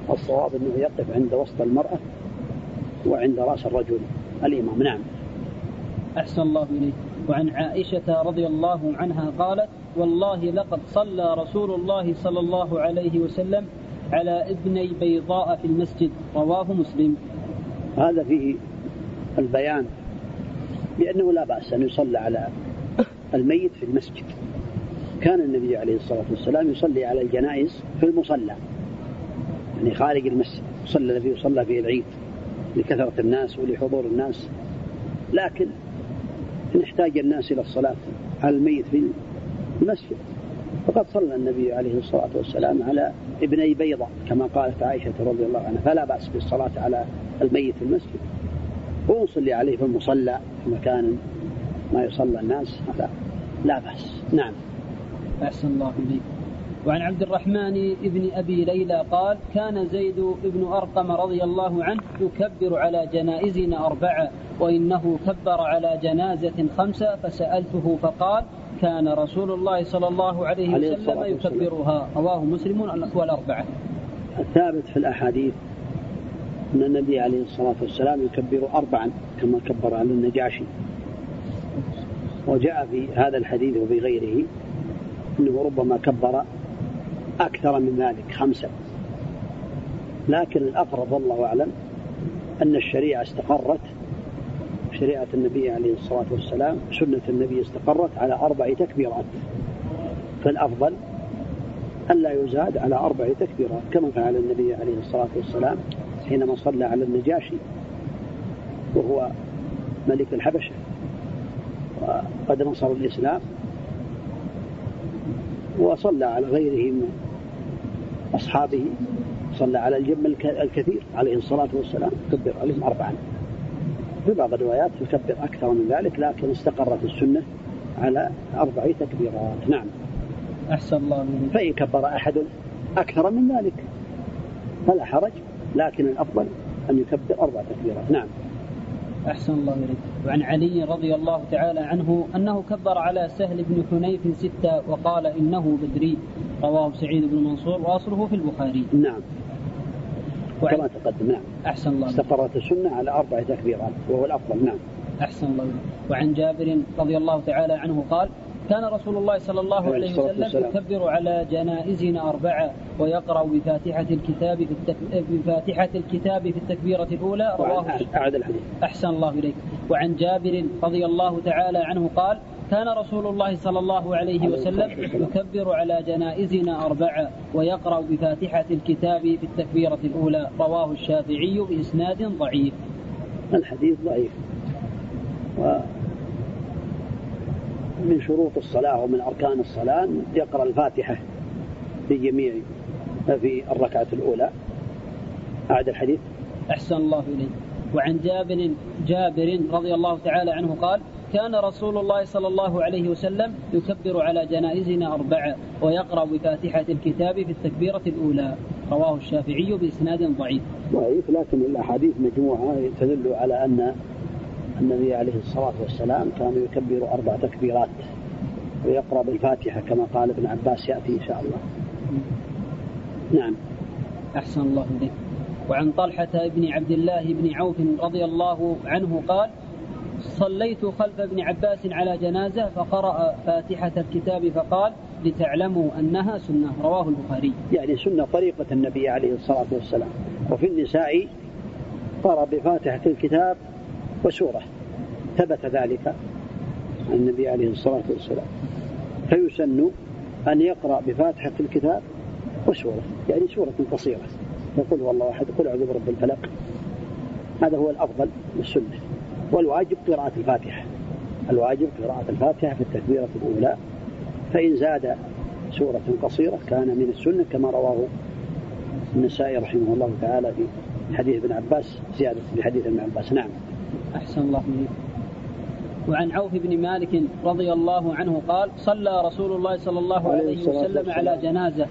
الصواب أنه يقف عند وسط المرأة وعند رأس الرجل. الإمام نعم. أحسن الله إليك. وعن عائشة رضي الله عنها قالت والله لقد صلى رسول الله صلى الله عليه وسلم على ابني بيضاء في المسجد رواه مسلم. هذا فيه البيان بأنه لا بأس أن يصلى على الميت في المسجد. كان النبي عليه الصلاة والسلام يصلي على الجنائز في المصلى. يعني خارج المسجد. صلى الذي يصلى فيه العيد لكثرة الناس ولحضور الناس. لكن إن احتاج الناس إلى الصلاة على الميت في المسجد. فقد صلى النبي عليه الصلاة والسلام على ابني بيضة كما قالت عائشة رضي الله عنها. فلا بأس بالصلاة على الميت في المسجد. ونصلي عليه في المصلى في مكان ما يصلى الناس هذا لا بأس. نعم. أحسن الله إليك. وعن عبد الرحمن بن أبي ليلى قال كان زيد بن أرقم رضي الله عنه يكبر على جنائزنا أربعة وإنه كبر على جنازة خمسة فسألته فقال كان رسول الله صلى الله عليه عليه وسلم. يكبرها. رواه مسلم والأربعة الثابت في الأحاديث أن النبي عليه الصلاة والسلام يكبر أربعا كما كبر على النجاشي. وجاء في هذا الحديث وفي غيره أنه ربما كبر أكثر من ذلك خمسة لكن الأقرب والله أعلم أن الشريعة استقرت شريعة النبي عليه الصلاة والسلام سنة النبي استقرت على أربع تكبيرات. فالأفضل ألا يزاد على أربع تكبيرات كما فعل النبي عليه الصلاة والسلام حينما صلى على النجاشي وهو ملك الحبشة وقد نصر الإسلام وصلى على غيره من أصحابه صلى على الجم الك- الكثير عليه الصلاة والسلام كبر عليهم أربعا. في بعض الروايات يكبر أكثر من ذلك لكن استقرت السنة على أربع تكبيرات. نعم. أحسن الله إليك. فإن كبر أحد أكثر من ذلك فلا حرج. لكن الأفضل أن يكبر أربع تكبيرات. نعم. أحسن الله إليك. وعن علي رضي الله تعالى عنه أنه كبر على سهل بن حنيف ستة وقال إنه بدري. رواه سعيد بن منصور وأصله في البخاري. نعم. وعن كما تقدم نعم. أحسن الله استقرت السنة على أربع تكبيرات وهو الأفضل. نعم. أحسن الله إليك. وعن جابر رضي الله تعالى عنه قال كان رسول الله صلى الله عليه وسلم. يكبر على جنائزنا أربعة ويقرأ بفاتحة الكتاب في التك... بفاتحة الكتاب في التكبيرة الأولى رواه أعد الحديث. أحسن الله إليك. وعن جابر رضي الله تعالى عنه قال كان رسول الله صلى الله عليه وسلم يكبر على جنائزنا أربعة ويقرأ بفاتحة الكتاب في التكبيرة الأولى رواه الشافعي بإسناد ضعيف. الحديث ضعيف. و من شروط الصلاة ومن أركان الصلاة يقرأ الفاتحة في جميع في الركعة الأولى. أعد الحديث. أحسن الله إليك. وعن جابر جابر رضي الله تعالى عنه قال كان رسول الله صلى الله عليه وسلم يكبر على جنائزنا أربعة ويقرأ بفاتحة الكتاب في التكبيرة الأولى. رواه الشافعي بإسناد ضعيف. ضعيف لكن الأحاديث مجموعة تدل على أن النبي عليه الصلاة والسلام كان يكبر أربع تكبيرات ويقرأ بالفاتحة كما قال ابن عباس يأتي إن شاء الله. نعم. أحسن الله إليك. وعن طلحة بن عبد الله بن عوف رضي الله عنه قال صليت خلف ابن عباس على جنازة فقرأ فاتحة الكتاب فقال لتعلموا أنها سنة. رواه البخاري. يعني سنة طريقة النبي عليه الصلاة والسلام. وفي النساء قرأ بفاتحة الكتاب وسورة. ثبت ذلك عن النبي عليه الصلاة والسلام. فيسن أن يقرأ بفاتحة الكتاب وسورة. يعني سورة قصيرة. يقول هو الله أحد قل أعوذ برب الفلق. هذا هو الأفضل والسنة والواجب قراءة الفاتحة. الواجب قراءة الفاتحة في التكبيرة الأولى. فإن زاد سورة قصيرة كان من السنة كما رواه النسائي رحمه الله تعالى في حديث ابن عباس زيادة في حديث ابن عباس. نعم. أحسن الله إليك وعن عوف بن مالك رضي الله عنه قال صلى رسول الله صلى الله عليه وسلم. على جنازة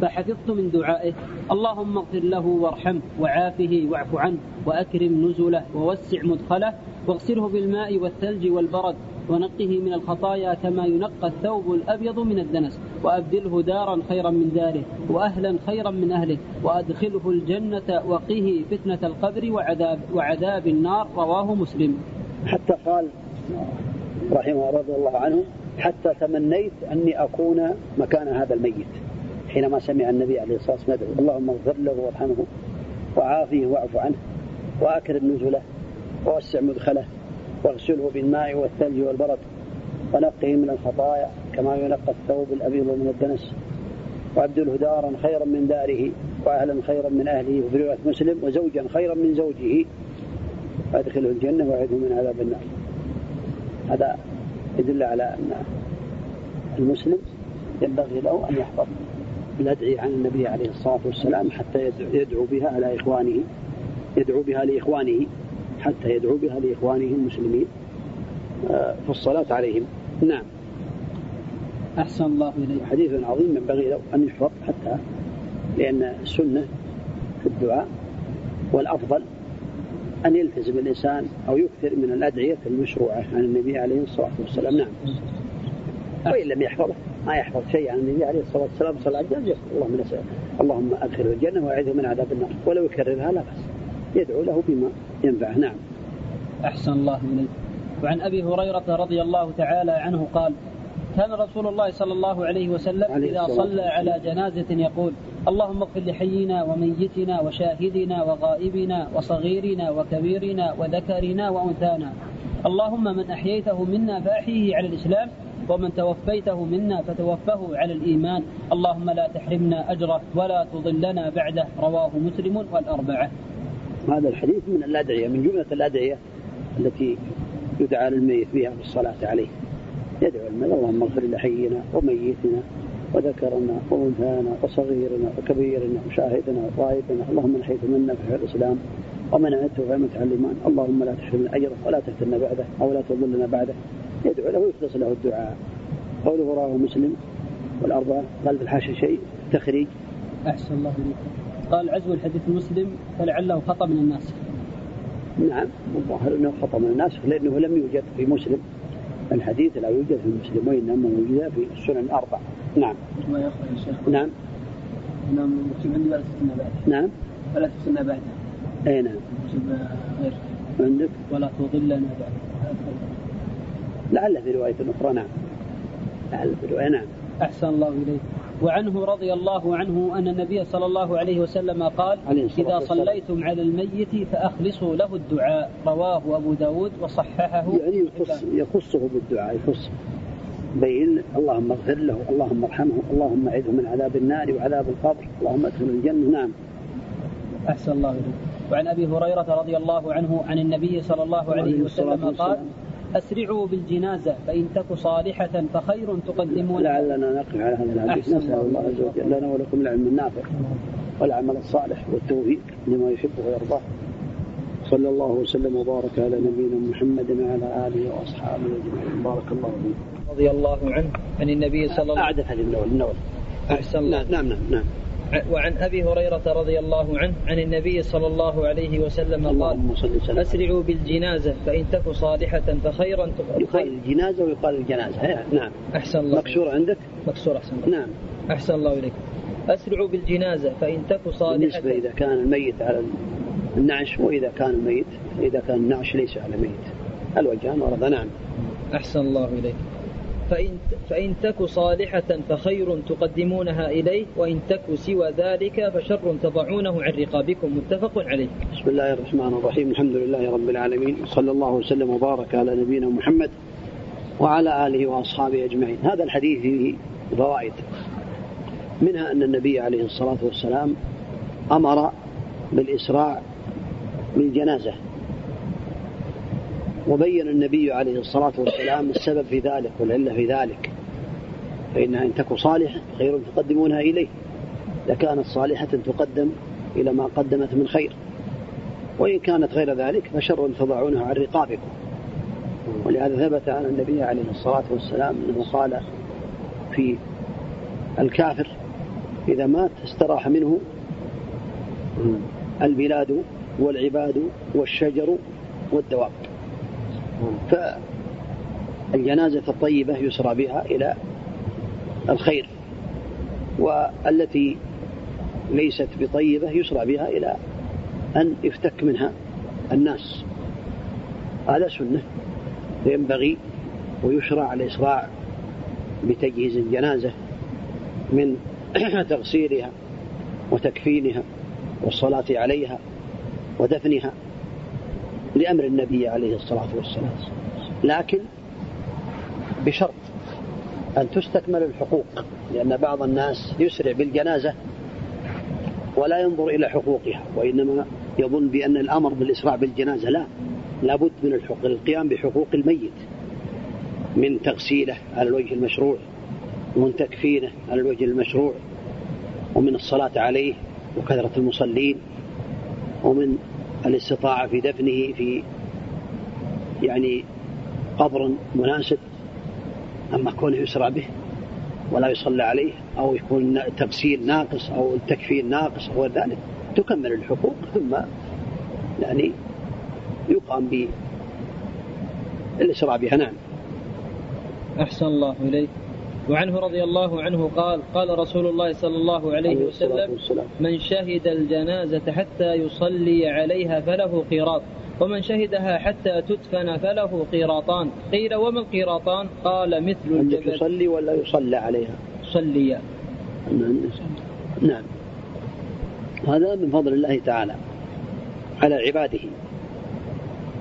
فحفظت من دعائه اللهم اغفر له وارحمه وعافه واعف عنه وأكرم نزله ووسع مدخله واغسله بالماء والثلج والبرد ونقه من الخطايا كما ينقى الثوب الأبيض من الدنس. وأبدله دارا خيرا من داره وأهلا خيرا من أهله. وأدخله الجنة وقه فتنة القبر وعذاب, وعذاب النار. رواه مسلم. حتى قال رحمه رضي الله عنه حتى تمنيت أني أكون مكان هذا الميت. حينما سمع النبي عليه الصلاة والسلام يدعو اللهم اغفر له وارحمه وعافيه واعف عنه وأكرم نزله ووسع مدخله. وأغسله بالماء والثلج والبرد ونقه من الخطايا كما ينقى الثوب الأبيض من الدنس. وأبدله دارا خيرا من داره وأهلا خيرا من أهله. وفي رواية مسلم وزوجا خيرا من زوجه. وأدخله الجنة وأعده من عذاب النار. هذا يدل على أن المسلم ينبغي له أن يحفظ الأدعية عن النبي عليه الصلاة والسلام حتى يدعو- بها على إخوانه يدعو بها لإخوانه. حتى يدعو بها لإخوانه المسلمين آه، في الصلاة عليهم. نعم. أحسن الله إليك. حديث عظيم ينبغي له أن يحفظ حتى لأن السنة في الدعاء والأفضل أن يلتزم الإنسان أو يكثر من الأدعية المشروعة عن النبي عليه الصلاة والسلام. نعم. وإن لم يحفظه ما يحفظ شيء عن النبي عليه الصلاة والسلام صلى الله عليه وسلم. اللهم أدخله الجنة وأعذه من عذاب النار. ولو يكررها لا بأس. يدعو له بما ينفعه نعم. أحسن الله إليك. وعن أبي هريرة رضي الله تعالى عنه قال كان رسول الله صلى الله عليه وسلم عليه إذا صلى على جنازة يقول اللهم اغفر لحينا وميتنا وشاهدنا وغائبنا وصغيرنا وكبيرنا وذكرنا وأنثانا. اللهم من أحييته منا فأحيه على الإسلام ومن توفيته منا فتوفه على الإيمان. اللهم لا تحرمنا أجره ولا تضلنا بعده. رواه مسلم والأربعة. هذا الحديث من الأدعية من جملة الأدعية التي يدعى للميت بها بالصلاة عليه. يدعو الميت اللهم اغفر لحينا وميتنا وذكرنا وأنثانا وصغيرنا وكبيرنا وشاهدنا وغائبنا اللهم من حيث منا في الإسلام ومنعته فهمت على الإيمان اللهم لا تحرمنا أجره ولا تفتنا بعده أو لا تضلنا بعده. يدعو له ويخلص له الدعاء. قوله رواه مسلم والأربعة قال في الحاشية شيء تخريج. أحسن الله إليك قال عزو الحديث مسلم فلعله خطأ من الناس. نعم الظاهر أنه خطأ من الناس لأنه لم يوجد في مسلم الحديث لا يوجد في مسلم وإنما وجد في السنن الاربع نعم. يا شيخ؟ نعم. نعم مكتوب عندي ولا تفتنا بعد. نعم. ولا تفتنا بعد. أي نعم. مكتوب غير عندك؟ ولا تضلنا بعد. لعل في رواية أخرى نعم. على البدو نعم. أحسن الله إليك. وعنه رضي الله عنه أن النبي صلى الله عليه وسلم قال عليه إذا. صليتم على الميت فأخلصوا له الدعاء. رواه أبو داود وصححه يعني يخص يخصه بالدعاء يخص. بين اللهم اغفر له اللهم ارحمه اللهم اعذه من عذاب النار وعذاب القبر اللهم ادخله الجنة. نعم. أحسن الله إليك. وعن أبي هريرة رضي الله عنه عن النبي صلى الله عليه وسلم قال. أسرعوا بالجنازة فإن تك صالحة فخير تقدمون. لعلنا نقف على هذا الحديث. نسأل الله عز وجل لنا ولكم العلم النافع والعمل الصالح والتوفيق لما يحبه ويرضاه. صلى الله وسلم وبارك على نبينا محمد وعلى آله وأصحابه أجمعين. بارك الله فيكم رضي الله عنه عن النبي صلى الله أعدت هذه النول النول أحسن الله. نعم نعم نعم. وعن أبي هريرة رضي الله عنه عن النبي صلى الله عليه وسلم قال اللهم صل وسلم. أسرعوا بالجنازة فإن تك صالحة فخيرا يقال الجنازة ويقال الجنازة. نعم. أحسن الله مكسور عندك؟ مكسور أحسن الله. نعم. أحسن الله إليك. أسرعوا بالجنازة فإن تك صالحة. بالنسبة إذا كان الميت على النعش وإذا كان الميت إذا كان النعش ليس على ميت الوجهان ورد نعم. أحسن الله إليك. فإن فإن تك صالحة فخير تقدمونها إليه وإن تك سوى ذلك فشر تضعونه عن رقابكم. متفق عليه. بسم الله الرحمن الرحيم. الحمد لله رب العالمين. صلى الله وسلم وبارك على نبينا محمد وعلى آله وأصحابه أجمعين. هذا الحديث فيه فوائد. منها أن النبي عليه الصلاة والسلام أمر بالإسراع بالجنازة وبين النبي عليه الصلاة والسلام السبب في ذلك والعلة في ذلك. فإنها إن تك صالحة خير تقدمونها إليه. إذا كانت صالحة تقدم إلى ما قدمت من خير. وإن كانت غير ذلك فشر تضعونها عن رقابكم. ولهذا ثبت عن النبي عليه الصلاة والسلام أنه قال في الكافر إذا مات استراح منه البلاد والعباد والشجر والدواب. فالجنازة الطيبة يسرى بها إلى الخير والتي ليست بطيبة يسرى بها إلى أن يفتك منها الناس. هذا سنة فينبغي ويشرع الإسراع بتجهيز الجنازة من تغسيلها وتكفينها والصلاة عليها ودفنها. لأمر النبي عليه الصلاة والسلام. لكن بشرط أن تستكمل الحقوق لأن بعض الناس يسرع بالجنازة ولا ينظر إلى حقوقها وإنما يظن بأن الأمر بالإسراع بالجنازة لا. لابد من الحقوق القيام بحقوق الميت من تغسيله على الوجه المشروع ومن تكفينه على الوجه المشروع ومن الصلاة عليه وكثرة المصلين ومن الاستطاعة في دفنه في يعني قبر مناسب أما كونه يسرع به ولا يصلى عليه أو يكون تغسيل ناقص أو التكفين ناقص أو ذلك تكمل الحقوق ثم يعني يقام بالإسراع بها. نعم. أحسن الله إليك. وعنه رضي الله عنه قال قال رسول الله صلى الله عليه وسلم. من شهد الجنازة حتى يصلي عليها فله قيراط ومن شهدها حتى تدفن فله قيراطان. قيل وما القيراطان؟ قال مثل الجبل. يصلي ولا يصلى عليها. صلي. نعم نعم. هذا من فضل الله تعالى على عباده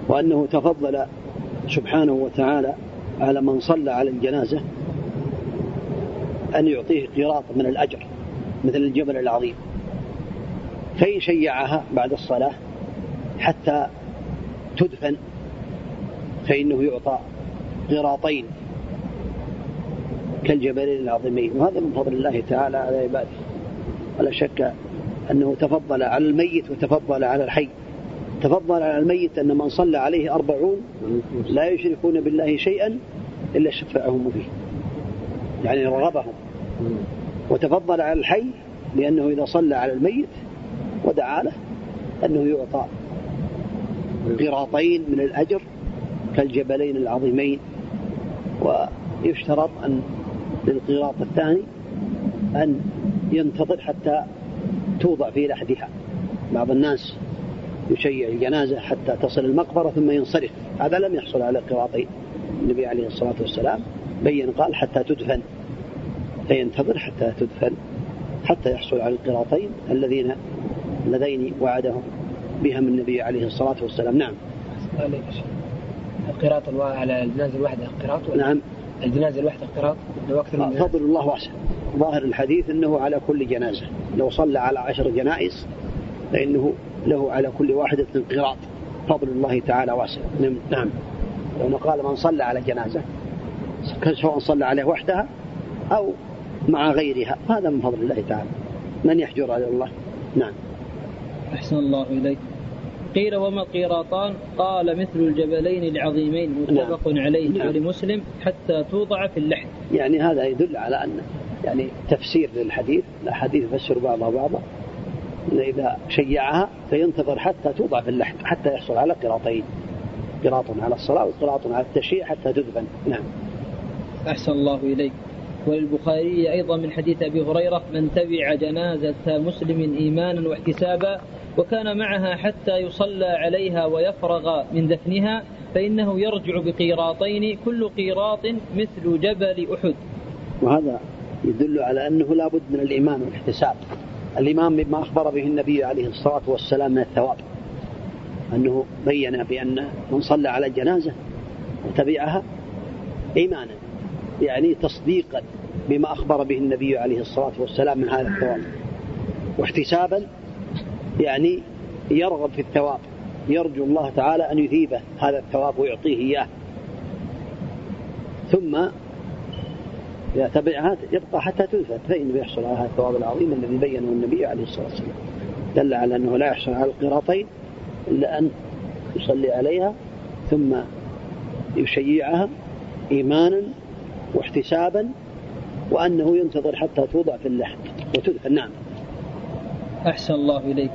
وأنه تفضل سبحانه وتعالى على من صلى على الجنازة أن يعطيه قيراط من الأجر مثل الجبل العظيم. فإن شيعها بعد الصلاة حتى تدفن فإنه يعطى قراطين كالجبلين العظيمين. وهذا من فضل الله تعالى على عباده. ولا شك أنه تفضل على الميت وتفضل على الحي. تفضل على الميت أن من صلى عليه أربعون لا يشركون بالله شيئا إلا شفعهم فيه. يعني رغبهم. وتفضل على الحي لأنه إذا صلى على الميت ودعا له أنه يعطى قراطين من الأجر كالجبلين العظيمين. ويشترط أن للقراط الثاني أن ينتظر حتى توضع في لحدها. بعض الناس يشيع الجنازة حتى تصل المقبرة ثم ينصرف. هذا لم يحصل على قراطين. النبي عليه الصلاة والسلام بين قال حتى تدفن. فينتظر حتى تدفن حتى يحصل على القراطين الذين اللذين وعدهم بهم النبي عليه الصلاة والسلام. نعم. القراط على الجنازة الواحدة قراط نعم. الجنازة الواحدة قراط؟ لو أكثر من فضل الله واسع. ظاهر الحديث أنه على كل جنازة. لو صلى على عشر جنائز فإنه له على كل واحدة قراط. فضل الله تعالى واسع. نعم- نعم. لو قال من صلى على جنازة سواء صلى عليه وحدها أو مع غيرها. هذا من فضل الله تعالى. من يحجر على الله؟ نعم. أحسن الله إليك. قيل وما القيراطان؟ قال مثل الجبلين العظيمين متفق عليه نعم. ولمسلم حتى توضع في اللحد. يعني هذا يدل على أن يعني تفسير للحديث الأحاديث يفسر بعضها بعضا. إذا شيعها فينتظر حتى توضع في اللحد حتى يحصل على قراطين. قراط على الصلاة وقراط على التشييع حتى تدفن. نعم. أحسن الله إليك. وللبخاري أيضا من حديث أبي هريرة من تبع جنازة مسلم إيمانا واحتسابا وكان معها حتى يصلى عليها ويفرغ من دفنها فإنه يرجع بقيراطين كل قيراط مثل جبل أحد. وهذا يدل على أنه لا بد من الإيمان والاحتساب. الإيمان بما أخبر به النبي عليه الصلاة والسلام من الثواب. أنه بين بأن من صلى على الجنازة وتبعها إيمانا. يعني تصديقا بما أخبر به النبي عليه الصلاة والسلام من هذا الثواب واحتسابا يعني يرغب في الثواب. يرجو الله تعالى أن يثيبه هذا الثواب ويعطيه إياه. ثم إذا تبعها يبقى حتى تنفذ فإنه يحصل على هذا الثواب العظيم الذي بينه النبي عليه الصلاة والسلام. دل على أنه لا يحصل على القراطين إلا أن يصلي عليها ثم يشيعها إيمانا واحتسابا وأنه ينتظر حتى توضع في اللحد وتدفن نعم. أحسن الله إليك.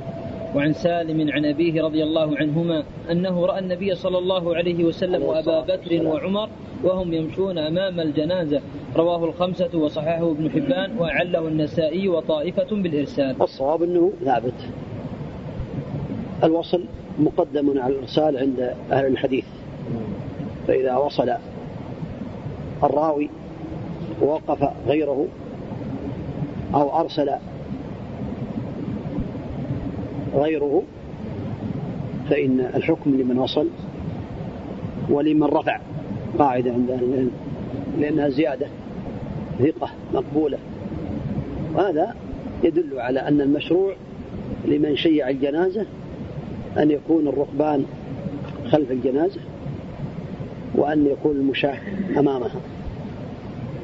وعن سالم عن أبيه رضي الله عنهما أنه رأى النبي صلى الله عليه وسلم وأبا بكر وعمر وهم يمشون أمام الجنازة. رواه الخمسة وصححه ابن حبان وأعله النسائي وطائفة بالإرسال. الصواب أنه ثابت. الوصل مقدم على الإرسال عند أهل الحديث. فإذا وصل الراوي ووقف غيره أو أرسل غيره فإن الحكم لمن وصل ولمن رفع قاعدة عند أهل العلم لأنها زيادة ثقة مقبولة. وهذا يدل على أن المشروع لمن شيع الجنازة أن يكون الركبان خلف الجنازة. وأن يكون المشاة أمامها.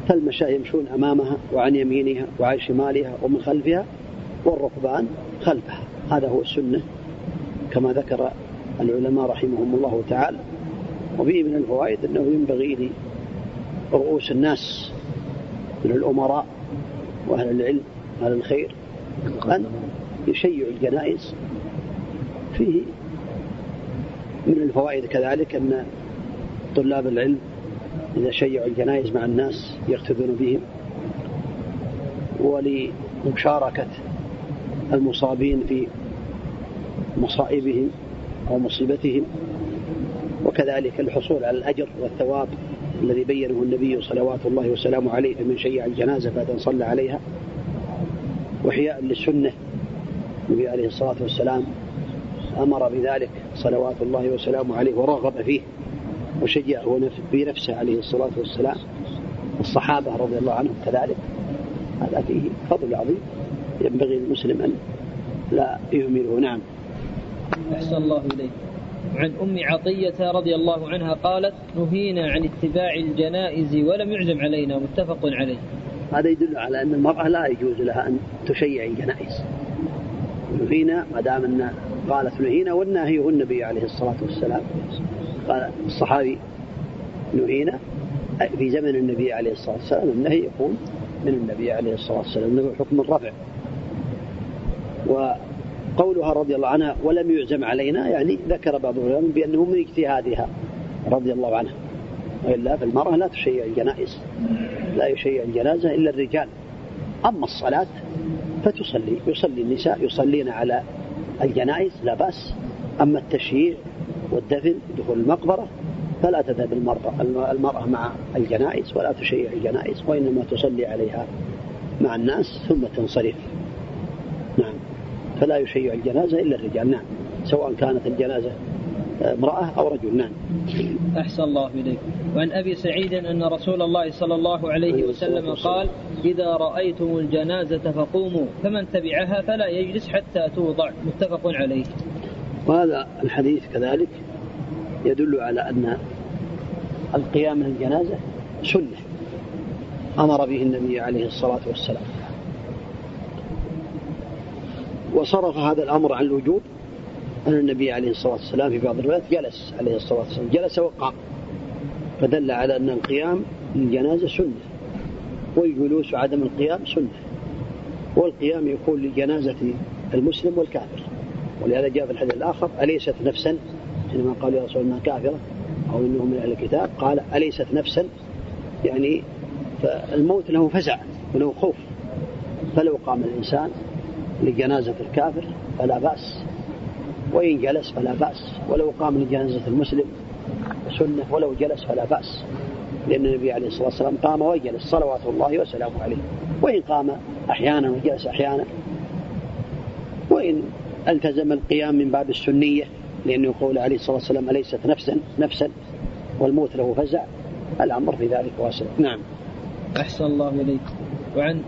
فالمشاة يمشون أمامها وعن يمينها وعن شمالها ومن خلفها والركبان خلفها. هذا هو السنة كما ذكر العلماء رحمهم الله تعالى. وفيه من الفوائد أنه ينبغي لرؤوس الناس من الأمراء وأهل العلم أهل الخير أن يشيعوا الجنائز. فيه من الفوائد كذلك أن طلاب العلم إذا شيعوا الجنائز مع الناس يقتدون بهم ولمشاركة المصابين في مصائبهم أو مصيبتهم وكذلك الحصول على الأجر والثواب الذي بينه النبي صلوات الله وسلامه عليه فمن شيع الجنازة بعد أن صلى عليها وإحياء للسنة. النبي عليه الصلاة والسلام أمر بذلك صلوات الله وسلامه عليه ورغب فيه. وشجعه بنفسه عليه الصلاة والسلام. الصحابة رضي الله عنهم كذلك. هذا فيه فضل عظيم. ينبغي للمسلم أن لا يهمله. نعم. أحسن الله إليك. عن أم عطية رضي الله عنها قالت نهينا عن اتباع الجنائز ولم يعزم علينا. متفق عليه. هذا يدل على أن المرأة لا يجوز لها أن تشيع الجنائز. نهينا ما دام أن قالت نهينا والناهي هو النبي عليه الصلاة والسلام. قال الصحابي نهينا في زمن النبي عليه الصلاة والسلام النهي يكون من النبي عليه الصلاة والسلام انه حكم الرفع وقولها رضي الله عنها ولم يعزم علينا يعني ذكر بعض العلماء بأنه من اجتهادها رضي الله عنها. وإلا فالمرأة لا تشيع الجنائز لا يشيع الجنازة إلا الرجال. أما الصلاة فتصلي يصلي النساء يصلين على الجنائز لا بأس. أما التشييع والدفن دخول المقبرة فلا تذهب المرأة, المرأة مع الجنائز ولا تشيع الجنائز وإنما تصلي عليها مع الناس ثم تنصرف. نعم. فلا يشيع الجنازة إلا الرجال. نعم. سواء كانت الجنازة امرأة أو رجل. نعم. أحسن الله إليك. وعن أبي سعيد أن رسول الله صلى الله عليه وسلم قال إذا رأيتم الجنازة فقوموا فمن تبعها فلا يجلس حتى توضع. متفق عليه. وهذا الحديث كذلك يدل على أن القيام من الجنازة سنة أمر به النبي عليه الصلاة والسلام. وصرف هذا الأمر عن الوجوب أن النبي عليه الصلاة والسلام في بعض الروايات جلس عليه الصلاة والسلام جلس وقام. فدل على أن القيام للجنازة سنة والجلوس عدم القيام سنة والقيام يكون لجنازة المسلم والكافر. ولهذا جاء في الحديث الآخر أليست نفسا؟ حينما قال يا رسول الله كافرة أو إنه من أهل الكتاب. قال أليست نفسا؟ يعني فالموت له فزع وله خوف. فلو قام الإنسان لجنازة الكافر فلا بأس وإن جلس فلا بأس. ولو قام لجنازة المسلم سنة ولو جلس فلا بأس. لأن النبي عليه الصلاة والسلام قام وجلس صلوات الله وسلامه عليه. وإن قام أحيانا وجلس أحيانا وإن ألتزم القيام من باب السنية لأنه يقول عليه الصلاة والسلام أليست نفسا؟ نفسا. والموت له فزع. الأمر في ذلك واسع. نعم. أحسن الله إليك. وعن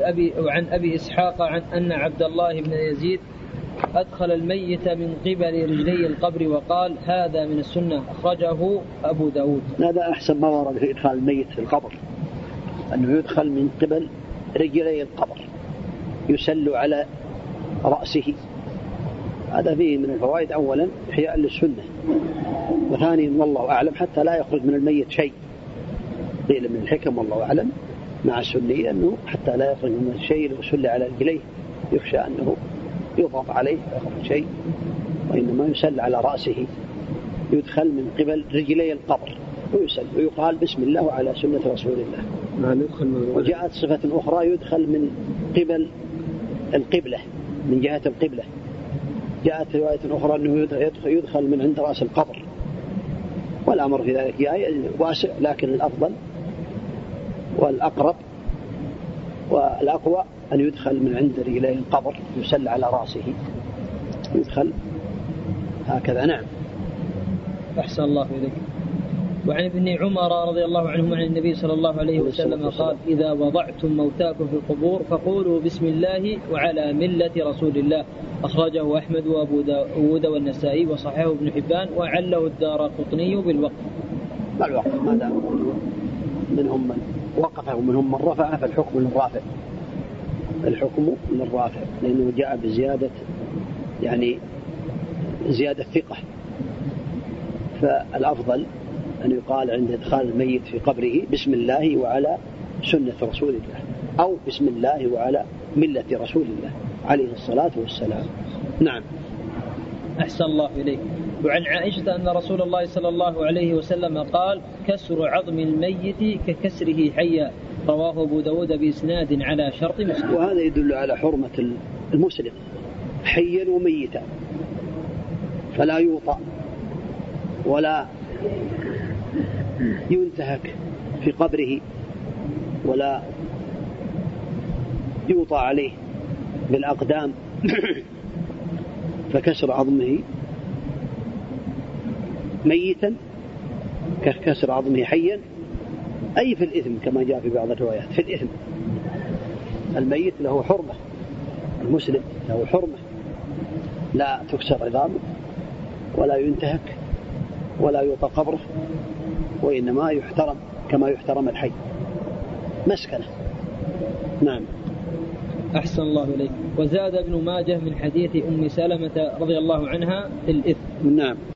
أبي وعن أبي إسحاق عن أن عبد الله بن يزيد أدخل الميت من قبل رجلي القبر وقال هذا من السنة. أخرجه أبو داود. هذا أحسن ما ورد في إدخال الميت في القبر. أنه يدخل من قبل رجلي القبر. يسل على رأسه. هذا فيه من الفوائد أولا إحياء للسنة وثانيا والله أعلم حتى لا يخرج من الميت شيء. قيل من الحكم والله أعلم مع السنية أنه حتى لا يخرج من الشيء لو سل على رجليه يخشى أنه يضغط عليه يخرج شيء وإنما يسل على رأسه يدخل من قبل رجلي القبر ويسل ويقال بسم الله وعلى سنة رسول الله. وجاءت صفة أخرى يدخل من قبل القبلة من جهة القبلة. جاءت رواية أخرى أنه يدخل, من عند رأس القبر. والأمر في ذلك جاء واسع لكن الأفضل والأقرب والأقوى أن يدخل من عند رجلي القبر يسل على رأسه. يدخل هكذا نعم. أحسن الله إليك. وعن ابن عمر رضي الله عنهما عن النبي صلى الله عليه وسلم قال إذا وضعتم موتاكم في القبور فقولوا بسم الله وعلى ملة رسول الله. أخرجه أحمد وأبو داود والنسائي وصححه ابن حبان وعله الدار قطني بالوقف. ما الوقف؟ ما دام منهم من وقفه ومنهم من رفعه فالحكم للرافع الحكم للرافع لأنه جاء بزيادة يعني زيادة ثقة. فالأفضل أن يقال عند إدخال الميت في قبره بسم الله وعلى سنة رسول الله أو بسم الله وعلى ملة رسول الله عليه الصلاة والسلام. نعم. أحسن الله إليك. وعن عائشة أن رسول الله صلى الله عليه وسلم قال كسر عظم الميت ككسره حيا. رواه أبو داود بإسناد على شرط مسلم. وهذا يدل على حرمة المسلم. حيا وميتا. فلا يوطأ. ولا ينتهك في قبره ولا يوطى عليه بالأقدام فكسر عظمه ميتا كسر عظمه حيا. أي في الإثم كما جاء في بعض الروايات في الإثم. الميت له حرمة المسلم له حرمة. لا تكسر عظامه ولا ينتهك ولا يوطى قبره. وإنما يحترم كما يحترم الحي. مسكنة. نعم. أحسن الله إليك. وزاد ابن ماجه من حديث أم سلمة رضي الله عنها في الإثم. نعم.